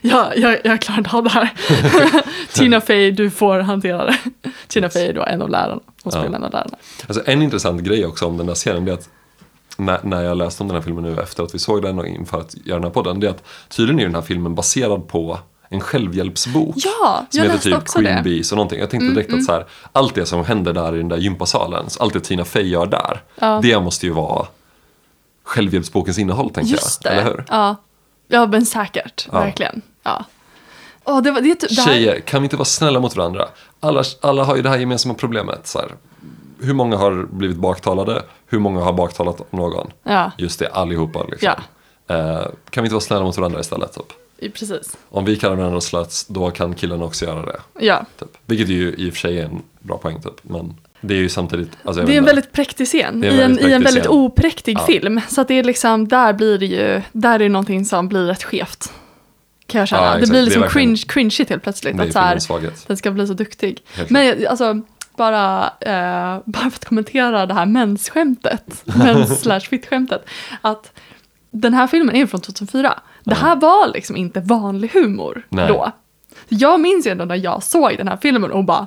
ja, jag, jag klarar inte av det här. Tina Fey, du får hantera det. Tina Fey är då en av lärarna, hon spelar Ja. en av lärarna. Alltså en intressant grej också om den där scenen det är att när, när jag läste om den här filmen nu efter att vi såg den och inför att göra den här podden, det är att tydligen är den här filmen baserad på en självhjälpsbok. Ja, Som heter typ Queen det. Mm, Bees och någonting. Jag tänkte direkt att så här, allt det som händer där i den där gympasalen, allt det Tina Fey gör där, Ja. det måste ju vara självhjälpsbokens innehåll tänker Just det. jag. Eller hur? Ja. ja, men säkert. Ja. Verkligen. Ja. Åh, det var, det, det här, Tjejer, kan vi inte vara snälla mot varandra? Alla, alla har ju det här gemensamma problemet. Så här. Hur många har blivit baktalade? Hur många har baktalat någon? Ja, Just det, allihopa. Liksom. Eh, kan vi inte vara snälla mot varandra istället? Typ? precis. Om vi kallar varandra sluts, då kan killarna också göra det. Ja. Typ. Vilket ju i och för sig är en bra poäng. Typ. Men det är ju samtidigt... Alltså, Det är en väldigt präktig scen. Det I en väldigt I en väldigt opräktig Ja. film. Så att det är liksom, där blir det ju, där är det någonting som blir rätt skevt. Kan jag känna. Ja, det blir Det liksom verkligen- cringe, cringeigt helt plötsligt. Det Att så här, den ska bli så duktig. Helt Men alltså, bara, eh, bara för att kommentera det här mensskämtet, mens slash fit-skämtet, att den här filmen är från 2004. Det här var liksom inte vanlig humor Nej. då. Jag minns ju ändå när jag såg den här filmen och bara,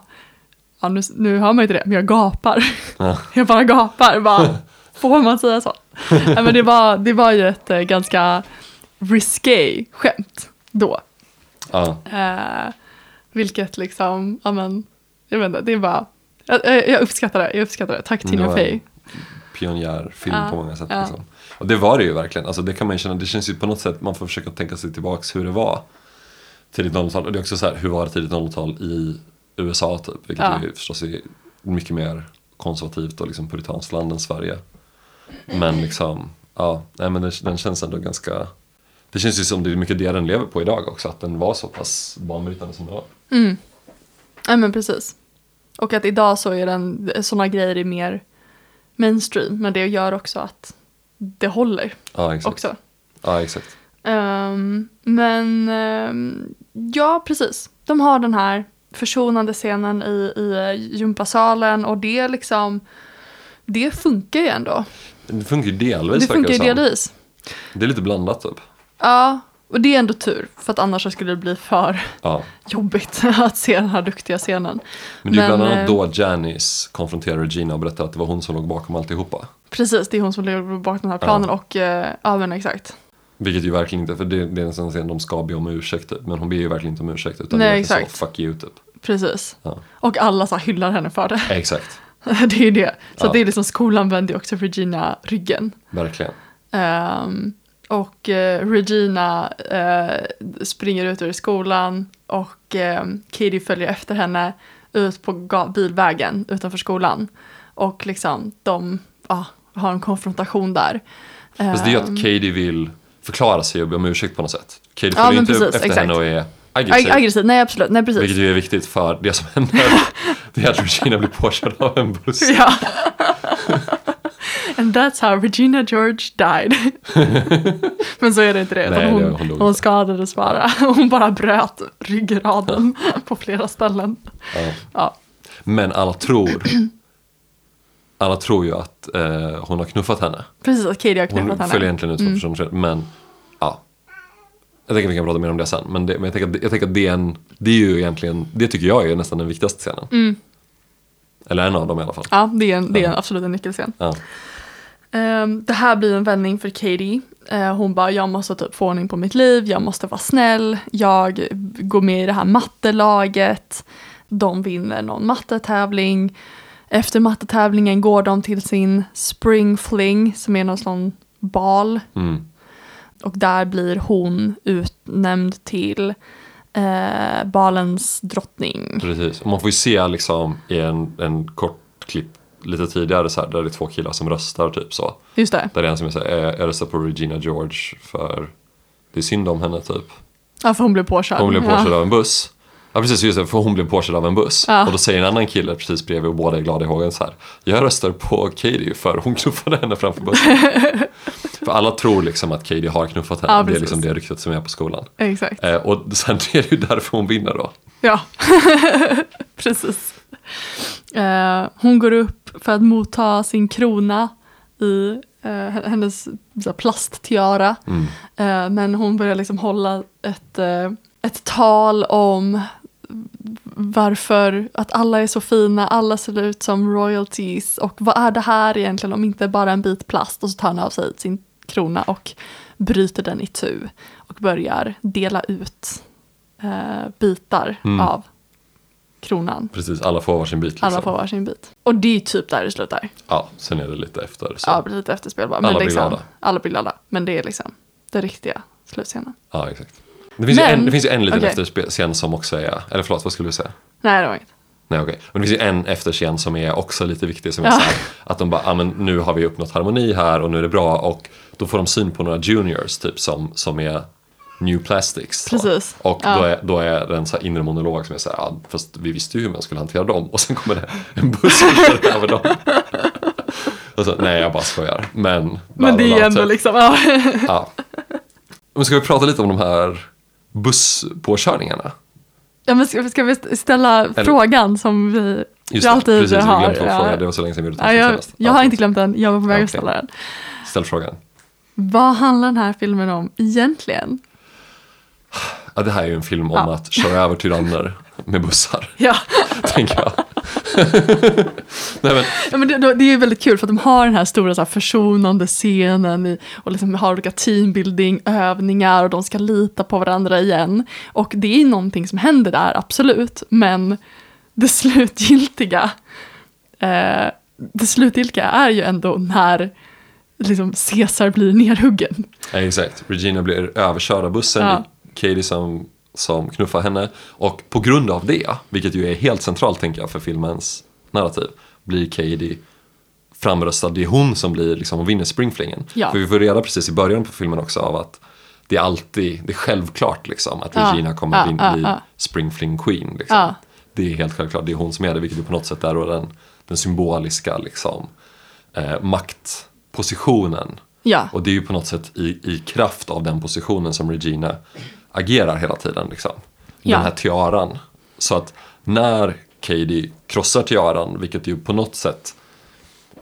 ja, nu, nu hör man ju inte det, men jag gapar. Ja. Jag bara gapar, bara, får man säga så? Nej, men det, var, det var ju ett eh, ganska risqué skämt då. Ja, Eh, vilket liksom, ja men, jag vet inte, det är bara, jag, jag uppskattar det, jag uppskattar det. Tack Tina Fey. pionjärfilm Ja, på många sätt. Liksom. Och det var det ju verkligen. Alltså, det kan man känna. Det känns ju på något sätt, man får försöka tänka sig tillbaks hur det var tidigt 00-tal. Och det är också så här, hur var det tidigt 00-tal i USA typ? Vilket Ja. ju förstås är mycket mer konservativt och liksom puritanskt land än Sverige. Men liksom, ja, nej men den, den känns ändå ganska det känns ju som det är mycket det den lever på idag också, att den var så pass banbrytande som den var. Mm. Ja men precis. Och att idag så är den, sådana grejer är mer mainstream, men det gör också att det håller Ja, exakt. också. Ja, exakt. Ehm, men ehm, ja, precis. De har den här försonande scenen i, i eh, gympasalen och det liksom, det funkar ju ändå. Det funkar ju delvis Det funkar ju delvis. Det är lite blandat typ. Ja, och det är ändå tur, för att annars skulle det bli för Ja. jobbigt att se den här duktiga scenen. Men det är ju Men, bland annat eh, då Janice konfronterar Regina och berättar att det var hon som låg bakom alltihopa. Precis, det är hon som ligger bakom den här planen och, eh, ja men exakt. Vilket ju verkligen inte, för det, det är en sån scen de ska be om ursäkt typ, men hon ber ju verkligen inte om ursäkt utan Nej, det är exakt. så fuck you typ. Precis. Ja. Och alla så här hyllar henne för det. Exakt, det är ju det. Så Ja. det är liksom skolan vänder också Regina ryggen. verkligen. Ehm, och eh, Regina eh, springer ut ur skolan och eh, Katie följer efter henne ut på bilvägen utanför skolan. Och liksom de ja, har en konfrontation där. Fast det är ju Ehm, att Katie vill förklara sig och be om ursäkt på något sätt. Katie Ja, följer men inte precis, efter exakt. henne och är ag- aggressiv. aggressiv, nej absolut, nej precis. Vilket ju är viktigt för det som händer. det är att Regina blir påkörd av en buss. Ja. And that's how Regina George died. Men så är det inte det. Nej, det- hon, hon hon, inte. skadades bara. Hon bara bröt ryggraden på flera ställen. Ja. Ja, Men alla tror, alla tror ju att eh, hon har knuffat henne. precis att Katie har Hon knuffat följer henne. egentligen ut som person själv, men ja. Jag tänker att vi kan prata mer om det sen, men, det, men jag, tänker att, jag tänker att det är en, det är ju egentligen, det tycker jag är nästan den viktigaste scenen. Mm. Eller en av dem i alla fall. Ja, det är, en, det är en absolut en nyckelscen. Ja. Ehm, det här blir en vändning för Katie. Eh, hon bara, jag måste typ få ordning på mitt liv, jag måste vara snäll, jag går med i det här mattelaget. De vinner någon mattetävling. Efter mattetävlingen går de till sin spring fling, som är någon sån bal. Mm. Och där blir hon utnämnd till eh, balens drottning. Precis, och man får ju se liksom i en, en kort klipp lite tidigare så här, där det är två killar som röstar typ så. Just det. Där det är en som säger, jag, jag röstar på Regina George för det är synd om henne typ. Ja, för hon blev påkörd. Hon blev påkörd ja. av en buss. Ja precis, just det, för hon blev påkörd av en buss. Ja. Och då säger en annan kille precis bredvid och båda är glada i hågen så här. Jag röstar på Katie för hon knuffade henne framför bussen. för alla tror liksom att Katie har knuffat henne. Ja, det är liksom det ryktet som är på skolan. Exakt. Eh, och sen är det ju därför hon vinner då. Ja, precis. Eh, hon går upp för att motta sin krona i eh, hennes plasttiara. Mm. Eh, men hon börjar liksom hålla ett, eh, ett tal om varför att alla är så fina, alla ser ut som royalties och vad är det här egentligen om inte bara en bit plast och så tar hon av sig sin krona och bryter den i tu och börjar dela ut eh, bitar Mm. av kronan. Precis, alla får varsin bit. Liksom. Alla får varsin bit. Och det är typ där det slutar. Ja, sen är det lite efter. Så. Ja, det lite efterspel bara. Men Alla blir liksom, glada. Alla blir glada. Men det är liksom den riktiga slutscenen. Ja, exakt. Det finns, ju, Men- en, det finns ju en liten okej. efterscen som också är, eller förlåt, vad skulle du säga? Nej, det var inget. Nej, okej. Men det finns ju en efterscen som är också lite viktig som är Ja. här, att de bara, ah, men nu har vi uppnått harmoni här och nu är det bra och då får de syn på några juniors typ som, som är new plastics. Precis. Och Ja. då, är, då är det en så inre monolog som är så här, ja, fast vi visste ju hur man skulle hantera dem och sen kommer det en buss och över dem. så, nej, jag bara skojar. Men, Men det är bla, ändå typ. liksom, ja. Ja. Men ska vi prata lite om de här busspåkörningarna? ja men ska, ska vi ställa frågan som vi Just vi alltid precis, har? vår ja. fråga. Det var så länge sedan vi gjorde Ja, det jag, senast. jag har inte glömt den, jag var på väg Ja, att ställa den. Ställ frågan. Vad handlar den här filmen om egentligen? Ja, det här är ju en film om Ja. att köra över tyranner med bussar, Ja, tänker jag. Nej, men, ja men det, det är ju väldigt kul för att de har den här stora så här, försonande scenen i, och liksom har olika teambuilding, övningar och de ska lita på varandra igen. Och det är någonting som händer där, absolut, men det slutgiltiga eh, det slutgiltiga är ju ändå när liksom Caesar blir nerhuggen. ja, exakt. Regina blir överkörd av bussen. Ja. Katie som, som knuffar henne. Och på grund av det, vilket ju är helt centralt tänker jag för filmens narrativ, blir Katie framröstad. Det är hon som blir liksom och vinner springflingen. Ja. För vi får reda precis i början på filmen också av att det är alltid, det är självklart liksom att Ja. Regina kommer Ja, ja, bli ja. springfling queen. Liksom. Ja. Det är helt självklart, det är hon som är det, vilket ju på något sätt är den, den symboliska liksom, eh, maktpositionen. Ja, Och det är ju på något sätt i, i kraft av den positionen som Regina agerar hela tiden. Liksom. Den Ja. här tiaran. Så att när Katie krossar tiaran, vilket ju på något sätt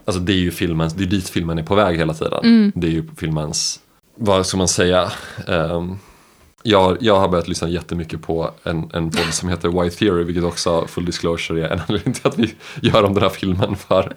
Alltså det är ju filmens, det är dit filmen är på väg hela tiden. Mm. Det är ju filmens, vad ska man säga? Ehm, jag, jag har börjat lyssna jättemycket på en, en podd som heter White Theory, vilket också, full disclosure, är en anledning till att vi gör om den här filmen. För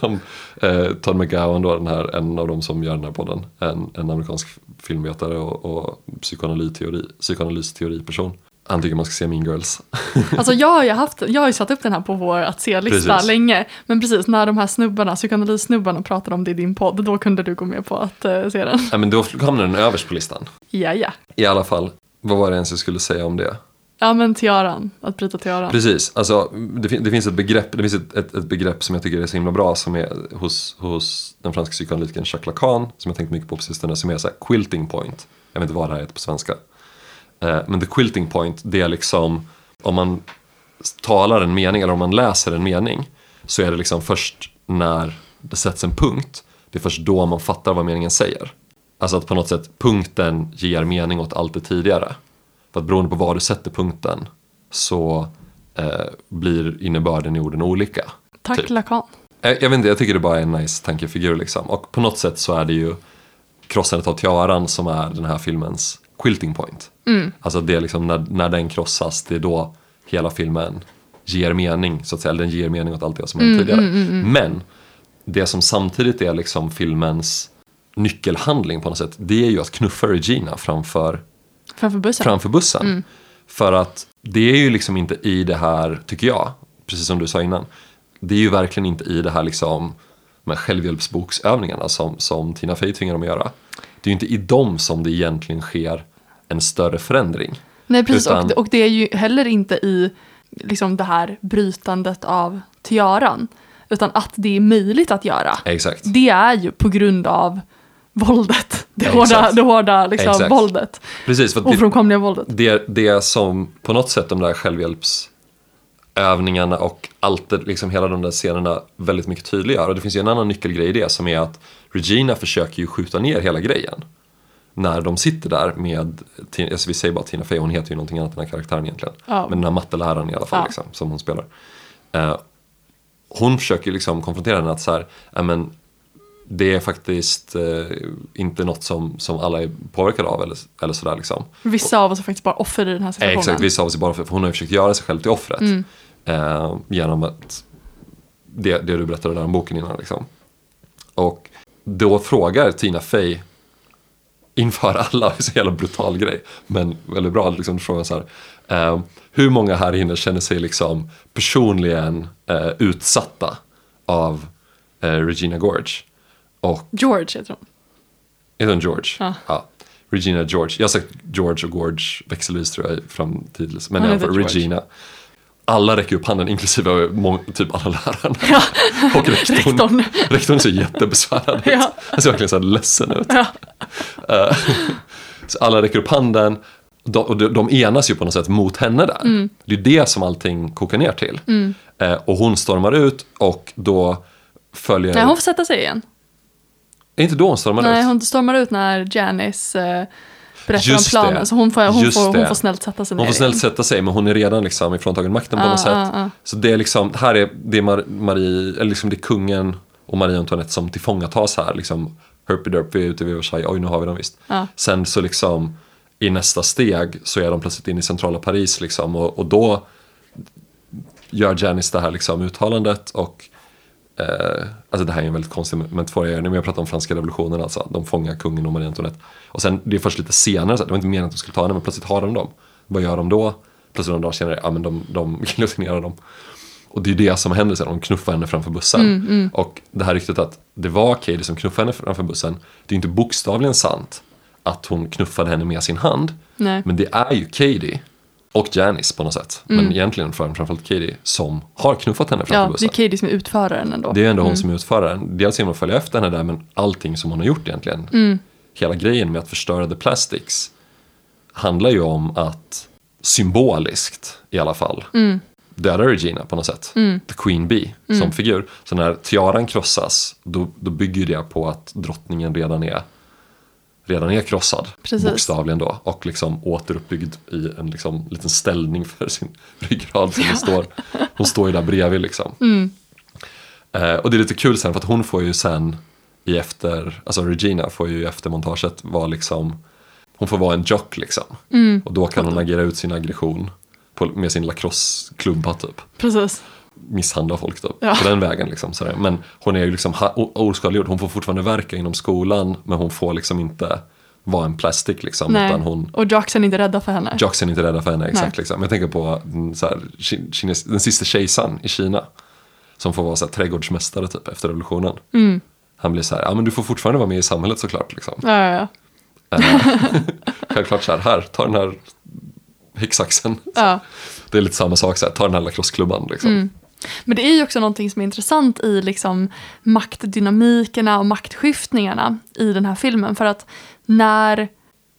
de, eh, Todd McGowan, då, den här, en av de som gör den här podden, en, en amerikansk filmvetare och, och psykoanalysteori, psykoanalysteoriperson. Han tycker man ska se Mean Girls. Alltså jag har ju, haft, jag har satt upp den här på vår att se-lista länge. Men precis när de här snubbarna, psykoanalysnubbarna pratade om det i din podd, då kunde du gå med på att uh, se den. Nej, men då hamnar den överst på listan. Ja, ja. I alla fall, vad var det ens jag skulle säga om det? Ja, men tiaran, att bryta tiaran. Precis, alltså det, det finns ett begrepp, det finns ett, ett, ett begrepp som jag tycker är så himla bra som är hos, hos den franska psykoanalytikern Jacques Lacan som jag tänkt mycket på på sistone som är så här quilting point. Jag vet inte vad det här heter på svenska. Eh, men the quilting point det är liksom om man talar en mening eller om man läser en mening så är det liksom först när det sätts en punkt det är först då man fattar vad meningen säger. Alltså att på något sätt punkten ger mening åt allt det tidigare. För att beroende på var du sätter punkten så eh, blir innebörden i orden olika. Tack typ. Lacan. Jag, jag vet inte, jag tycker det bara är en nice tankefigur liksom. Och på något sätt så är det ju krossandet av tiaran som är den här filmens quilting point. Alltså det är liksom när, när den krossas, det är då hela filmen ger mening, så att säga. Eller den ger mening åt allt det som hänt tidigare. Men det som samtidigt är liksom filmens nyckelhandling på något sätt, det är ju att knuffa Regina framför Framför bussen. framför bussen. För att det är ju liksom inte i det här, tycker jag, precis som du sa innan, det är ju verkligen inte i det här liksom här självhjälpsboksövningarna som, som Tina Fey tvingar dem att göra. Det är ju inte i dem som det egentligen sker en större förändring. Nej, precis. Utan- Och, och det är ju heller inte i liksom, det här brytandet av tiaran. Utan att det är möjligt att göra. Exakt. Det är ju på grund av våldet. Det Ja, hårda, exakt. det hårda liksom, Exakt. våldet. Precis, för Ofrånkomliga våldet. det, det som på något sätt de där självhjälpsövningarna och allt det, liksom hela de där scenerna väldigt mycket tydliggör. Och det finns ju en annan nyckelgrej i det som är att Regina försöker ju skjuta ner hela grejen. När de sitter där med, alltså vi säger bara Tina Fey, hon heter ju någonting annat den här karaktären egentligen. Ja. Men den här matteläraren i alla fall Ja. liksom, som hon spelar. Eh, hon försöker liksom konfrontera henne att så här, "Ja, men det är faktiskt eh, inte något som, som alla är påverkade av eller, eller sådär liksom. Vissa av oss är faktiskt bara offer i den här Eh, situationen. Exakt, vissa av oss är bara för, för hon har ju försökt göra sig själv till offret. Mm. Eh, genom att, det, det du berättade där om boken innan liksom. Och då frågar Tina Fey inför alla, det är så jävla brutal grej. Men väldigt bra, liksom frågan så här. Eh, hur många här inne känner sig liksom personligen eh, utsatta av eh, Regina George? Och George heter hon. är hon George? Ja. Regina George. Jag har sagt George och George växelvis tror jag framtidens. Men Hon i alla fall heter George. Alla räcker upp handen inklusive typ alla lärarna. och rektorn. Rektorn. rektorn ser jättebesvärad ut. Ja. Han ser verkligen så här ledsen ut. Ja. Eh, så alla räcker upp handen. De, och de, de enas ju på något sätt mot henne där. Mm. Det är det som allting kokar ner till. Eh, och hon stormar ut och då följer... Nej, hon får sätta sig igen. Är inte då hon stormar Nej, ut? hon stormar ut när Janice eh, berättar Just om planen. det. Så hon får, hon, Just får, hon får snällt sätta sig Hon ner får snällt sätta sig men hon är redan liksom ifråntagen makten på Ah, något sätt. ah, ah. Så det är liksom, här är, det är Mar- Marie, eller liksom det är kungen och Marie Antoinette som tillfångatas här. Liksom, Herpy Derpy är ute vid Versailles, oj nu har vi dem visst. Sen så liksom i nästa steg så är de plötsligt inne i centrala Paris liksom och, och då gör Janice det här liksom uttalandet och eh, alltså det här är en väldigt konstig metafor jag gör nu, men jag pratar om franska revolutionen alltså, de fångar kungen och Marie Antoinette. Och sen, det är först lite senare, så här, det var inte meningen att de skulle ta henne, men plötsligt har de dem. Vad gör de då? Plötsligt några dagar senare, ja men de, de giljotinerar dem. Och det är det som händer sen, de knuffar henne framför bussen. Och det här ryktet att det var Katie som knuffade henne framför bussen, det är inte bokstavligen sant att hon knuffade henne med sin hand. Nej. Men det är ju Katie och Janice på något sätt, men egentligen för- framförallt Katie, som har knuffat henne framför Ja, det bussen. är Katie som är utföraren ändå. Det är ändå hon som är utföraren. Dels genom att följa efter henne där, men allting som hon har gjort egentligen. Hela grejen med att förstöra The Plastics handlar ju om att symboliskt i alla fall döda Regina på något sätt. The Queen Bee som figur. Så när tiaran krossas, då, då bygger det på att drottningen redan är redan är krossad, Precis. bokstavligen då, och liksom återuppbyggd i en liksom, liten ställning för sin ryggrad. Som hon, står, hon står ju där bredvid liksom. Eh, och det är lite kul sen för att hon får ju sen i efter, alltså Regina får ju i eftermontaget vara liksom, hon får vara en jock liksom. Och då kan hon agera ut sin aggression på, med sin lacrosse-klubba typ. Precis. Misshandla folk då, Ja. på den vägen liksom. Sådär. Men hon är ju liksom oskadliggjord, hon får fortfarande verka inom skolan men hon får liksom inte vara en plastic liksom. Nej. Utan hon, Och Jocks är inte rädda för henne. Jocks är inte rädda för henne, exakt. Nej. Liksom. Jag tänker på mm, så här, ki- kines, den sista kejsaren i Kina. Som får vara så här, trädgårdsmästare typ efter revolutionen. Mm. Han blir så här, ja men du får fortfarande vara med i samhället såklart. Liksom. Ja, ja, ja. Självklart så här, här, ta den här häcksaxen. ja. Det är lite samma sak, så här, ta den här lacrosseklubban. Liksom. Mm. Men det är ju också någonting som är intressant i liksom maktdynamikerna och maktskiftningarna i den här filmen. För att när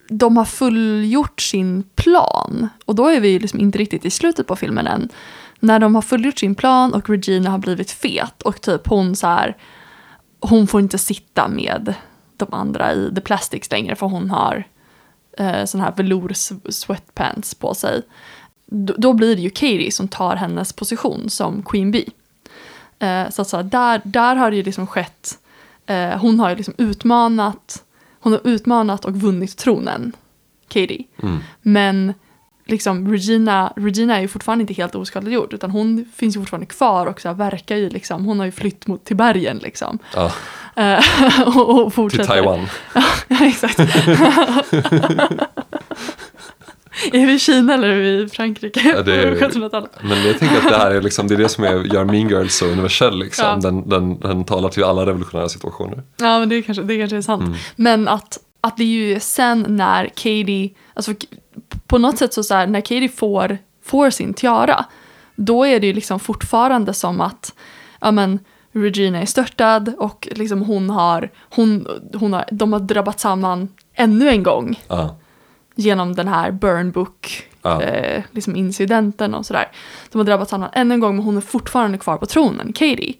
de har fullgjort sin plan, och då är vi ju liksom inte riktigt i slutet på filmen än. När de har fullgjort sin plan och Regina har blivit fet och typ hon så här, hon får inte sitta med de andra i The Plastics längre för hon har eh, sån här velour-sweatpants på sig. Då, blir det ju Katie som tar hennes position som Queen Bee. Eh, så att så här, där, där har det ju liksom skett, eh, hon har ju liksom utmanat, hon har utmanat och vunnit tronen, Katie. Mm. Men liksom Regina, Regina är ju fortfarande inte helt oskadliggjord utan hon finns ju fortfarande kvar och så här, verkar ju liksom, hon har ju flytt mot till bergen liksom. Ja, Eh, och, och till fortsätter. Taiwan. Ja, exakt. är vi i Kina eller är vi i Frankrike? Ja, det är- På 1700-talet? Men jag tänker att det här är, liksom, det, är det som är, gör Mean Girls så universell. Liksom. Ja. Den, den, den talar till alla revolutionära situationer. Ja, men det kanske, det kanske är sant. Mm. Men att, att det är ju sen när Katie, alltså på något sätt så, så här, när Katie får, får sin tiara, då är det ju liksom fortfarande som att, ja men, Regina är störtad och liksom hon har, hon, hon har, de har drabbat samman ännu en gång Ja, genom den här burn book Ja. eh, liksom incidenten och sådär. De har drabbat samman ännu en gång men hon är fortfarande kvar på tronen, Katie.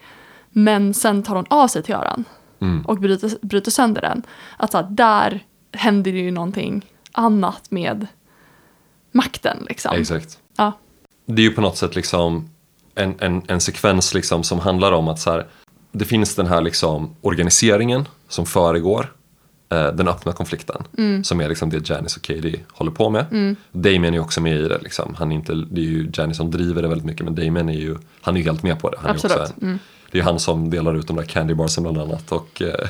Men sen tar hon av sig tiaran Mm. och bryter, bryter sönder den. Att så här, där händer det ju någonting annat med makten liksom. exakt. Ja. Det är ju på något sätt liksom en, en, en sekvens liksom som handlar om att så här, det finns den här liksom organiseringen som föregår eh, den öppna konflikten. Som är liksom det Janice och Katie håller på med. Damien är också med i det. Liksom. Han är inte, det är ju Janice som driver det väldigt mycket men Damien är ju, han är ju helt med på det. Han är Absolut. också en, Det är han som delar ut de där candy barsen bland annat. Och eh,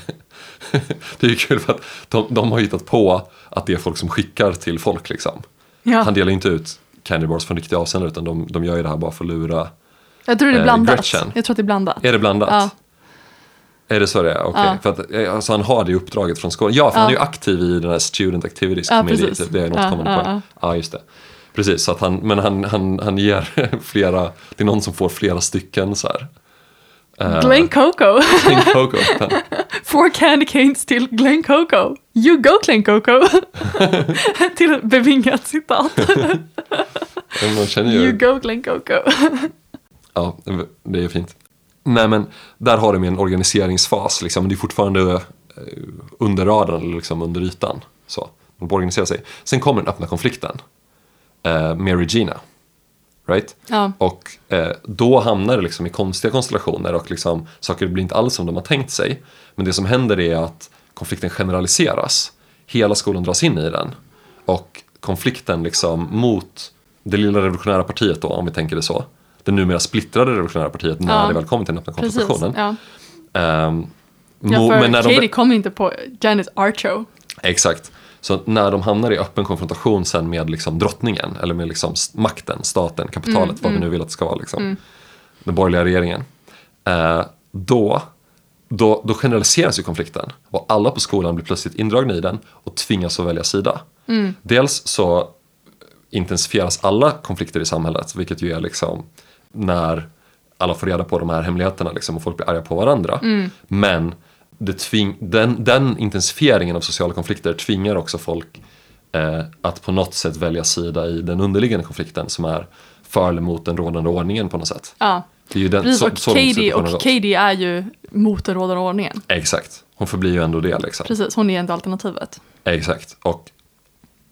det är ju kul för att de, de har hittat på att det är folk som skickar till folk liksom. Ja. Han delar inte ut candy bars från riktiga avsändare utan de, de gör ju det här bara för att lura. Jag tror det är eh, blandat. Gretchen. Jag tror att det är blandat. Är det blandat? Ja. Är det så det är? Okej. Ja. För att, eh, alltså, han har det uppdraget från skolan. Ja, för Ja. han är ju aktiv i den här Student Activities Ja, Committee. precis. Det är något Ja, kommande ja, poäng. Ja, just det. Precis, så att han, men han, han, han ger flera, det är någon som får flera stycken så här. Eh, Glen Coco. Glen Coco. Four candy canes till Glen Coco. You go Glen Coco. till ett bevingat citat. Man känner You ju, go Glen Coco. ja, det är fint. Nej men, där har de en organiseringsfas liksom, men det är fortfarande eh, under radarn, eller liksom under ytan. Så, de organiserar sig. Sen kommer den öppna konflikten eh, med Regina. Right? ja. Och eh, då hamnar det liksom i konstiga konstellationer och liksom, saker blir inte alls som de har tänkt sig. Men det som händer är att konflikten generaliseras. Hela skolan dras in i den. Och konflikten liksom mot det lilla revolutionära partiet då, om vi tänker det så. Det numera splittrade revolutionära partiet när Ja. det väl kommer till den öppna Precis. konfrontationen. Ja. Ehm, Ja, för men när de- Katie kom inte på Janet Archo. Exakt. Så när de hamnar i öppen konfrontation sen med liksom drottningen, eller med liksom makten, staten, kapitalet, vad vi nu vill att det ska vara, liksom, den borgerliga regeringen. Eh, då, då, då generaliseras ju konflikten och alla på skolan blir plötsligt indragna i den och tvingas att välja sida. Dels så intensifieras alla konflikter i samhället, vilket ju är liksom när alla får reda på de här hemligheterna liksom, och folk blir arga på varandra. Men det tving, den, den intensifieringen av sociala konflikter tvingar också folk eh, att på något sätt välja sida i den underliggande konflikten som är för eller mot den rådande ordningen på något sätt. Ja. Det är ju den, Precis, så, och så Katie, och. Katie är ju mot den rådande ordningen. Exakt, hon förblir ju ändå det liksom. Precis, hon är inte alternativet. Exakt, och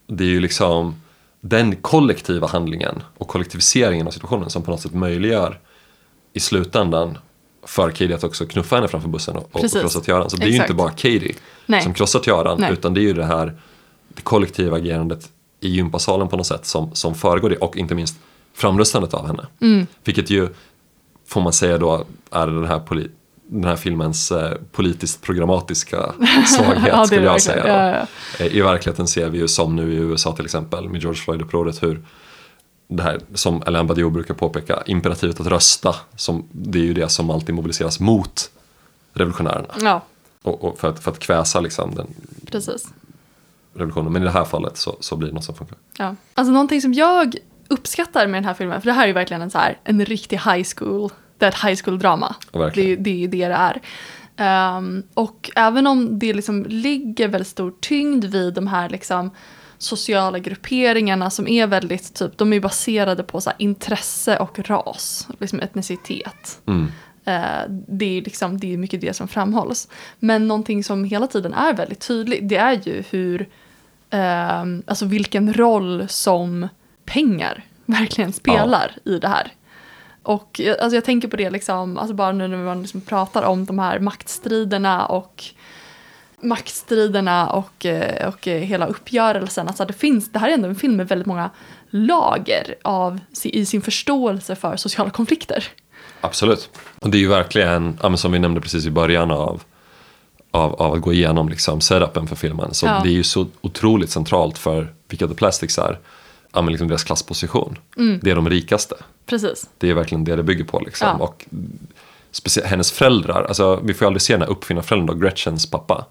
det är ju liksom den kollektiva handlingen och kollektiviseringen av situationen som på något sätt möjliggör i slutändan för Katie att också knuffa henne framför bussen och, och krossa Tiaran. Så det är ju Exakt. inte bara Katie Nej. som krossar Tiaran Nej. utan det är ju det här det kollektiva agerandet i gympasalen på något sätt som, som föregår det och inte minst framröstandet av henne. Mm. Vilket ju, får man säga då, är den här, poli- den här filmens eh, politiskt programmatiska svaghet Ja, skulle jag säga. Ja, Eh, I verkligheten ser vi ju som nu i USA till exempel med George Floyd-upproret hur det här som Alain Badiou brukar påpeka, imperativet att rösta, som, det är ju det som alltid mobiliseras mot revolutionärerna. Ja, Och, och för, att, för att kväsa liksom den precis. revolutionen. Men i det här fallet så, så blir det något som funkar. Ja. Alltså någonting som jag uppskattar med den här filmen, för det här är ju verkligen en, så här, en riktig high school, det är ett high school-drama. Ja, Det, det är det det är. Ehm, och även om det liksom ligger väldigt stor tyngd vid de här liksom sociala grupperingarna som är väldigt typ, de är baserade på så här, intresse och ras, liksom etnicitet. Mm. Eh, det är liksom, det är mycket det som framhålls. Men någonting som hela tiden är väldigt tydligt, det är ju hur, ehm, alltså vilken roll som pengar verkligen spelar i det här. Och alltså jag tänker på det liksom, alltså bara nu när man liksom pratar om de här maktstriderna och maktstriderna och, eh, och eh, hela uppgörelsen. Alltså det, finns, det här är ändå en film med väldigt många lager av, i sin förståelse för sociala konflikter. Absolut. Och det är ju verkligen, som vi nämnde precis i början av, av, av att gå igenom liksom setupen för filmen. Så Ja. det är ju så otroligt centralt för vilka The Plastics är. Ja, men liksom deras klassposition. Det är de rikaste. Precis. Det är verkligen det det bygger på. Liksom. Ja. Och hennes föräldrar, alltså, vi får ju aldrig se den här uppfinnarföräldern Gretchens pappa.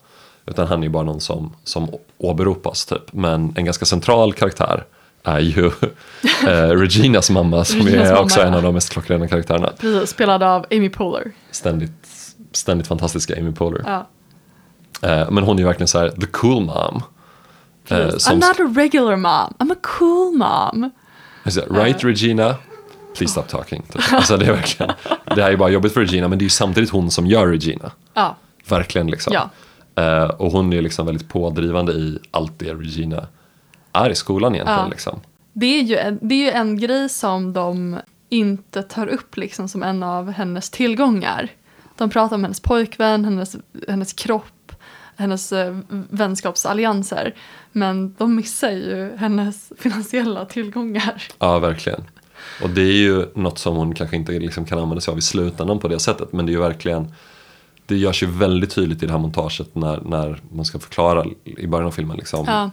Utan han är ju bara någon som, som åberopas typ. Men en ganska central karaktär är ju eh, Reginas mamma som Reginas är mamma, också ja. en av de mest klockrena karaktärerna. Precis, spelad av Amy Poehler. Ständigt, ständigt fantastiska Amy Poehler. Ja. Eh, men hon är ju verkligen så här the cool mom. Precis. som, I'm not a regular mom, I'm a cool mom. Right Regina, please stop talking. Typ. Alltså, det, är verkligen, det här är bara jobbigt för Regina men det är ju samtidigt hon som gör Regina. Ja, Verkligen liksom. Ja. Eh, och hon är liksom väldigt pådrivande i allt det Regina är i skolan egentligen. Ja. Liksom. det är, ju en, det är ju en grej som de inte tar upp liksom som en av hennes tillgångar. De pratar om hennes pojkvän, hennes, hennes kropp, hennes eh, vänskapsallianser. Men de missar ju hennes finansiella tillgångar. Ja, verkligen. Och det är ju något som hon kanske inte liksom kan använda sig av i slutändan på det sättet. Men det är ju verkligen, det görs ju väldigt tydligt i det här montaget när, när man ska förklara i början av filmen liksom, Ja.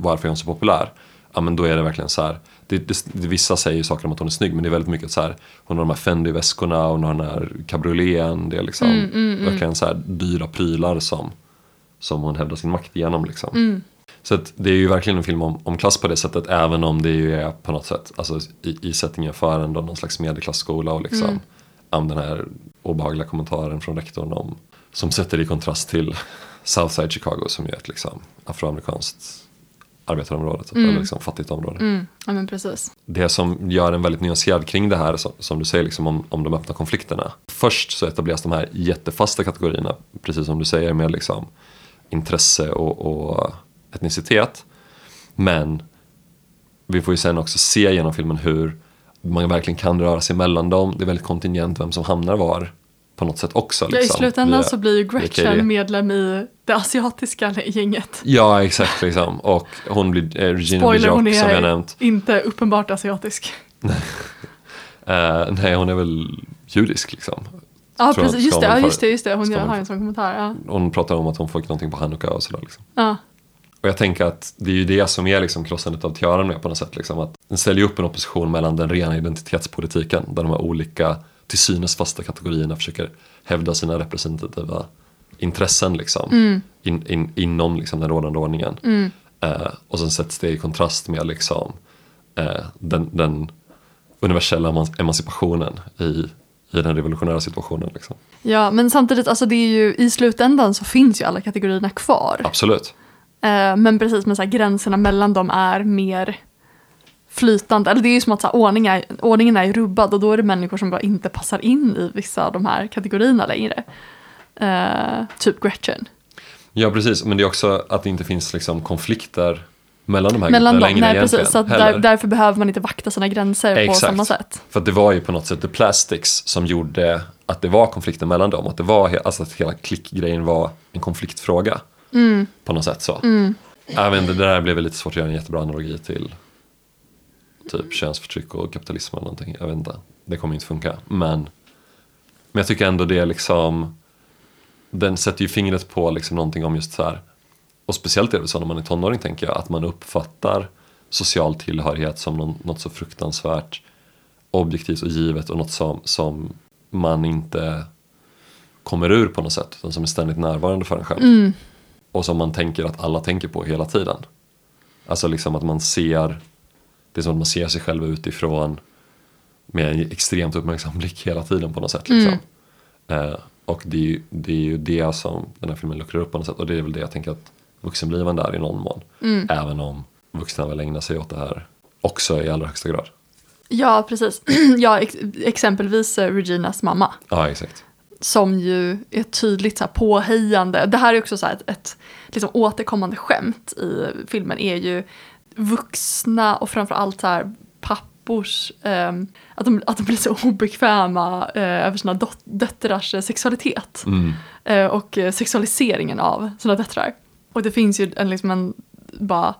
varför är hon så populär. Ja men då är det verkligen så här. Det, det, vissa säger saker om att hon är snygg men det är väldigt mycket så här. Hon har de här Fendi-väskorna, hon har den här cabrioleten. Det är liksom verkligen så här dyra prylar som, som hon hävdar sin makt igenom liksom. Så att det är ju verkligen en film om, om klass på det sättet även om det ju är på något sätt alltså i, i settingen för ändå någon slags medelklassskola och liksom om den här obehagliga kommentaren från rektorn om som sätter i kontrast till Southside Chicago som ju är ett liksom afroamerikanskt arbetarområde, typ, eller liksom fattigt område. Mm. Ja men precis. Det som gör en väldigt nyanserad kring det här som, som du säger liksom om, om de öppna konflikterna. Först så etableras de här jättefasta kategorierna, precis som du säger med liksom intresse och, och etnicitet. Men vi får ju sen också se genom filmen hur man verkligen kan röra sig mellan dem. Det är väldigt kontingent vem som hamnar var på något sätt också. Ja, I liksom, slutändan via- så blir ju. Gretchen medlem i det asiatiska gänget. Ja, exakt. Liksom. Och hon blir eh, Regina Spoiler, hon Björk som jag är nämnt. inte uppenbart asiatisk. Eh, nej, hon är väl judisk liksom. Ja, Tror jag precis. Just det, just det, just det. Hon man har en sån kommentar. Ja. Hon pratar om att hon fick någonting på Hanukka och sådär. Liksom. Ja. Och jag tänker att det är ju det som är liksom krossandet av tiaran med på något sätt. Liksom, att den ställer upp en opposition mellan den rena identitetspolitiken där de här olika till synes fasta kategorierna försöker hävda sina representativa intressen liksom, in, in, inom liksom, den rådande ordningen. Eh, och sen sätts det i kontrast med liksom, eh, den, den universella eman- emancipationen i, i den revolutionära situationen. Liksom. ja, men samtidigt, alltså det är ju i slutändan så finns ju alla kategorierna kvar. Absolut. Eh, men precis, men så här, gränserna mellan dem är mer flytande. Eller det är ju som att så här, ordning är, ordningen är rubbad och då är det människor som bara inte passar in i vissa av de här kategorierna längre. Eh, typ Gretchen. Ja precis, men det är också att det inte finns liksom konflikter mellan de här Mellan grupperna dem, längre nej precis. Så där, därför behöver man inte vakta sina gränser på samma sätt. För det var ju på något sätt The Plastics som gjorde att det var konflikter mellan dem. Att, det var, alltså att hela klickgrejen var en konfliktfråga. Mm. På något sätt så. Vet inte, det där blev lite svårt att göra en jättebra analogi till typ könsförtryck och kapitalism eller någonting. Jag vet inte, det kommer inte funka. Men, men jag tycker ändå det är liksom, den sätter ju fingret på liksom någonting om just så här, och speciellt är det så när man är tonåring tänker jag, att man uppfattar social tillhörighet som någon, något så fruktansvärt objektivt och givet och något som, som man inte kommer ur på något sätt, utan som är ständigt närvarande för en själv. Och som man tänker att alla tänker på hela tiden. Alltså liksom att man ser, det är som att man ser sig själv utifrån med en extremt uppmärksam blick hela tiden på något sätt. Liksom. Eh, och det är, ju, det är ju det som den här filmen luckrar upp på något sätt. Och det är väl det jag tänker att vuxenblivande är i någon mån. Även om vuxna väl ägnar sig åt det här också i allra högsta grad. Ja, precis. ja, ex- exempelvis eh, Reginas mamma. Ja, exakt. som ju är tydligt så här påhejande. Det här är också så här ett, ett liksom återkommande skämt i filmen är ju vuxna och framförallt så här pappors, ehm, att, de, att de blir så obekväma eh, över sina dot- döttrars eh, sexualitet. Eh, och eh, sexualiseringen av sina döttrar. Och det finns ju en, liksom en bara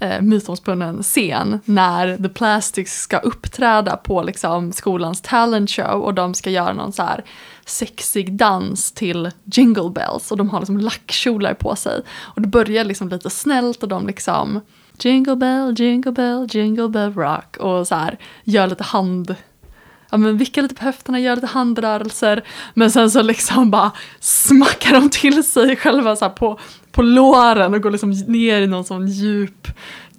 eh, mytomspunnen scen när The Plastics ska uppträda på liksom skolans talent show och de ska göra någon så här sexig dans till Jingle Bells och de har liksom lackkjolar på sig. Och det börjar liksom lite snällt och de liksom Jingle bell, jingle bell, jingle bell rock och så här gör lite hand ja, men vickar lite på höfterna, gör lite handrörelser. Men sen så liksom bara smackar de till sig själva så här på, på låren och går liksom ner i någon sån djup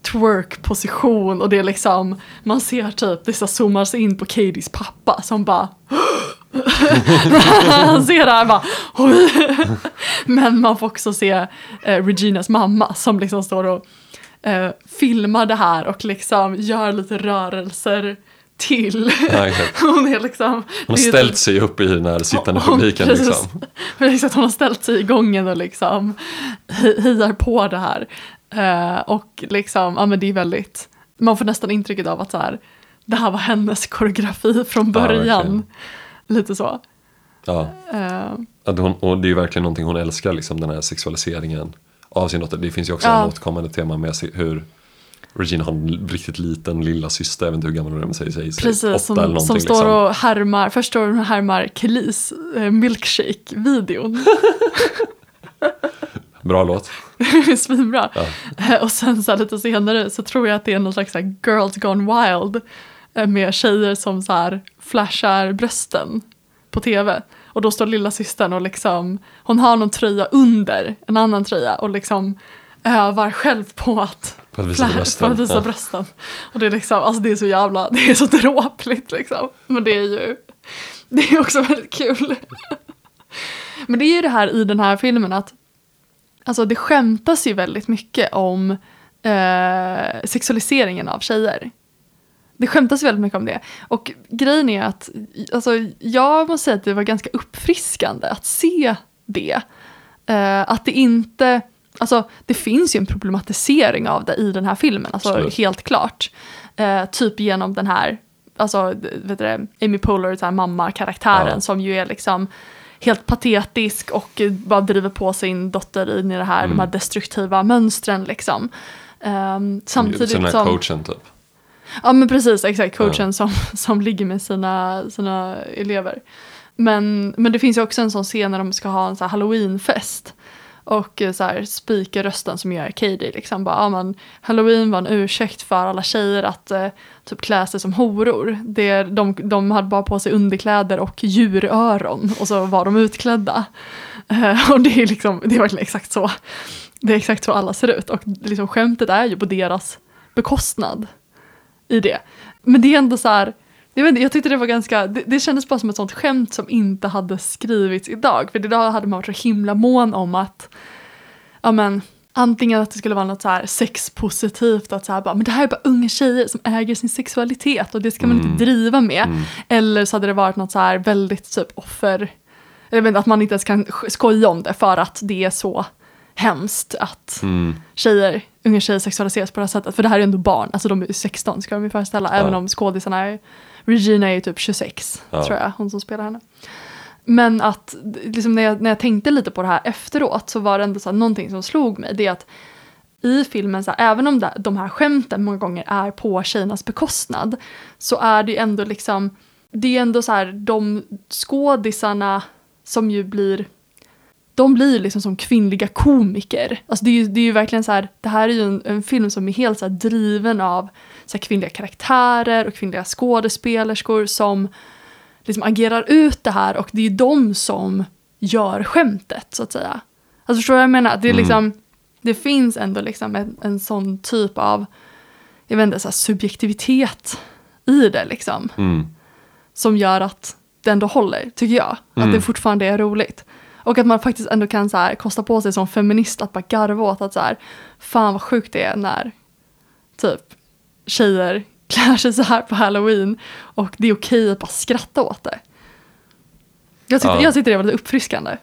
twerk-position. Och det är liksom, man ser typ, det så zoomas in på Katies pappa som bara han ser det här bara Oj. Men man får också se eh, Reginas mamma som liksom står och eh, filmar det här och liksom gör lite rörelser till. Ja. Hon är liksom... Hon har ställt sig upp i den här sittande hon- publiken. precis. Liksom. Precis, att hon har ställt sig i gången och liksom he- hejar på det här. Eh, och liksom, ja men det är väldigt, man får nästan intrycket av att så här, det här var hennes koreografi från början. verkligen. Lite så. Ja. Att hon, och det är ju verkligen någonting hon älskar, liksom, den här sexualiseringen av sin dotter. Det finns ju också Ja. ett återkommande tema med hur Regina har en riktigt liten lilla syster, jag vet inte hur gammal hon är, men säger, säger Precis, som, som står liksom. och härmar, först står hon och härmar Kelis eh, milkshake-videon. Bra låt. Svinbra. Eh, Och sen så här, lite senare så tror jag att det är någon slags så girls gone wild eh, med tjejer som så här flashar brösten på tv. Och då står lilla systern och liksom, hon har någon tröja under en annan tröja och liksom övar själv på att, På att visa brösten. På att visa Ja. brösten. Och det är liksom, alltså det är så jävla, det är så dråpligt liksom. Men det är ju, det är också väldigt kul. Men det är ju det här i den här filmen att Alltså det skämtas ju väldigt mycket om eh, sexualiseringen av tjejer. Det skämtas väldigt mycket om det. Och grejen är att alltså, jag måste säga att det var ganska uppfriskande att se det. Eh, att det inte, alltså det finns ju en problematisering av det i den här filmen, alltså Absolut. helt klart. Eh, typ genom den här, alltså vet du Amy Poehler, så här mamma-karaktären Ja. som ju är liksom helt patetisk och eh, bara driver på sin dotter in i det här, Mm. de här destruktiva mönstren liksom. Um, samtidigt Så den här som... coachen typ. Ja men precis, exakt, coachen Ja. som, som ligger med sina, sina elever. Men, men det finns ju också en sån scen när de ska ha en så här halloweenfest. Och eh, så här speaker rösten som gör Katie liksom bara, ja men halloween var en ursäkt för alla tjejer att eh, typ klä sig som horor. Det, de, de hade bara på sig underkläder och djuröron och så var de utklädda. Eh, och det är liksom, det är verkligen exakt så. Det är exakt så alla ser ut och liksom skämtet är ju på deras bekostnad i det. Men det är ändå så här, jag, vet jag tyckte det var ganska, det, det kändes bara som ett sånt skämt som inte hade skrivits idag. För idag hade man varit så himla mån om att, ja men, antingen att det skulle vara något så här sexpositivt, att så här bara, men det här är bara unga tjejer som äger sin sexualitet och det ska man inte driva med. Eller så hade det varit något så här väldigt typ offer, vet inte, att man inte ens kan sk- skoja om det för att det är så hemskt att Mm. tjejer, unga tjejer sexualiseras på det här sättet. För det här är ändå barn, alltså de är ju 16 ska de ju föreställa. Även om skådisarna är, Regina är ju typ 26 Ja. tror jag, hon som spelar henne. Men att liksom när, jag, när jag tänkte lite på det här efteråt så var det ändå så här, någonting som slog mig. Det är att i filmen, så här, även om det, de här skämten många gånger är på tjejernas bekostnad, så är det ju ändå liksom, det är ändå så här, de skådisarna som ju blir de blir liksom som kvinnliga komiker. Alltså det är ju, det är ju verkligen så här, det här är ju en, en film som är helt så driven av så kvinnliga karaktärer och kvinnliga skådespelerskor som liksom agerar ut det här och det är ju de som gör skämtet så att säga. Alltså förstår du vad jag menar? Det, är Mm. liksom, det finns ändå liksom en, en sån typ av, jag vet inte, så subjektivitet i det liksom Mm. som gör att det ändå håller, tycker jag. Att Mm. det fortfarande är roligt. Och att man faktiskt ändå kan så här, kosta på sig som feminist att bara garva åt att så här, fan vad sjukt det är när typ tjejer klär sig så här på halloween och det är okej att bara skratta åt det. Jag tyckte, Ja. jag tyckte det var lite uppfriskande.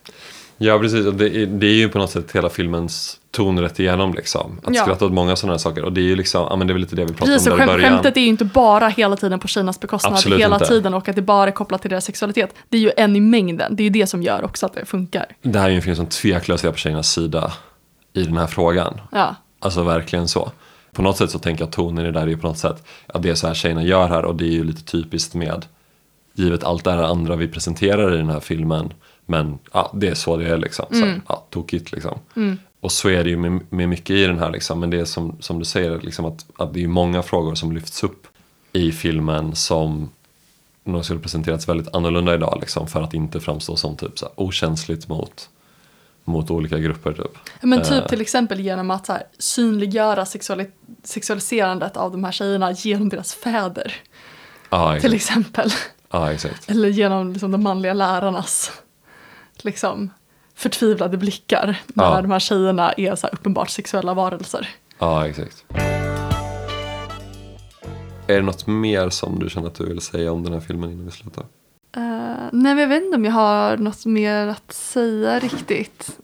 Ja, precis. Och Det är, det är ju på något sätt hela filmens ton rätt igenom. Liksom. Att Ja. skratta åt många sådana här saker. Och det är ju liksom, ja men det är väl lite det vi pratade Precis, om där i början. skämtet är ju inte bara hela tiden på Kinas bekostnad Absolut hela inte. tiden och att det bara är kopplat till deras sexualitet. Det är ju en i mängden, det är ju det som gör också att det funkar. Det här är ju en film som tveklöst är på tjejernas sida i den här frågan. Ja, Alltså verkligen så. På något sätt så tänker jag att tonen i det där är ju på något sätt, ja det är så här tjejerna gör här och det är ju lite typiskt med, givet allt det här andra vi presenterar i den här filmen, men ja, det är så det är liksom. Så, ja, tokigt liksom. Och så är det ju med, med mycket i den här liksom, men det är som, som du säger, liksom att, att det är många frågor som lyfts upp i filmen som nog skulle presenterats väldigt annorlunda idag liksom, för att inte framstå som typ så här, okänsligt mot, mot olika grupper typ. Men typ Eh. till exempel genom att här, synliggöra sexuali- sexualiserandet av de här tjejerna genom deras fäder. Ja, Till exempel. Exakt. Eller genom liksom, de manliga lärarnas liksom, förtvivlade blickar. När Ja. de här tjejerna är så uppenbart sexuella varelser. Ja, exakt. Är det något mer som du känner att du vill säga om den här filmen innan vi slutar? Uh, nej, men jag vet inte om jag har något mer att säga riktigt.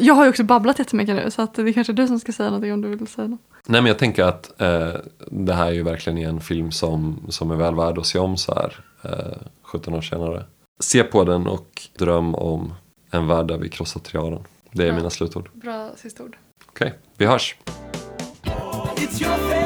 Jag har ju också babblat jättemycket nu så att det är kanske du som ska säga någonting om du vill säga något. Nej, men jag tänker att eh, det här är ju verkligen en film som, som är väl värd att se om så här eh, 17 år senare. Se på den och dröm om en värld där vi krossar triaden. Det är Ja. mina slutord. Bra sista ord. Okej, vi hörs. It's your favorite.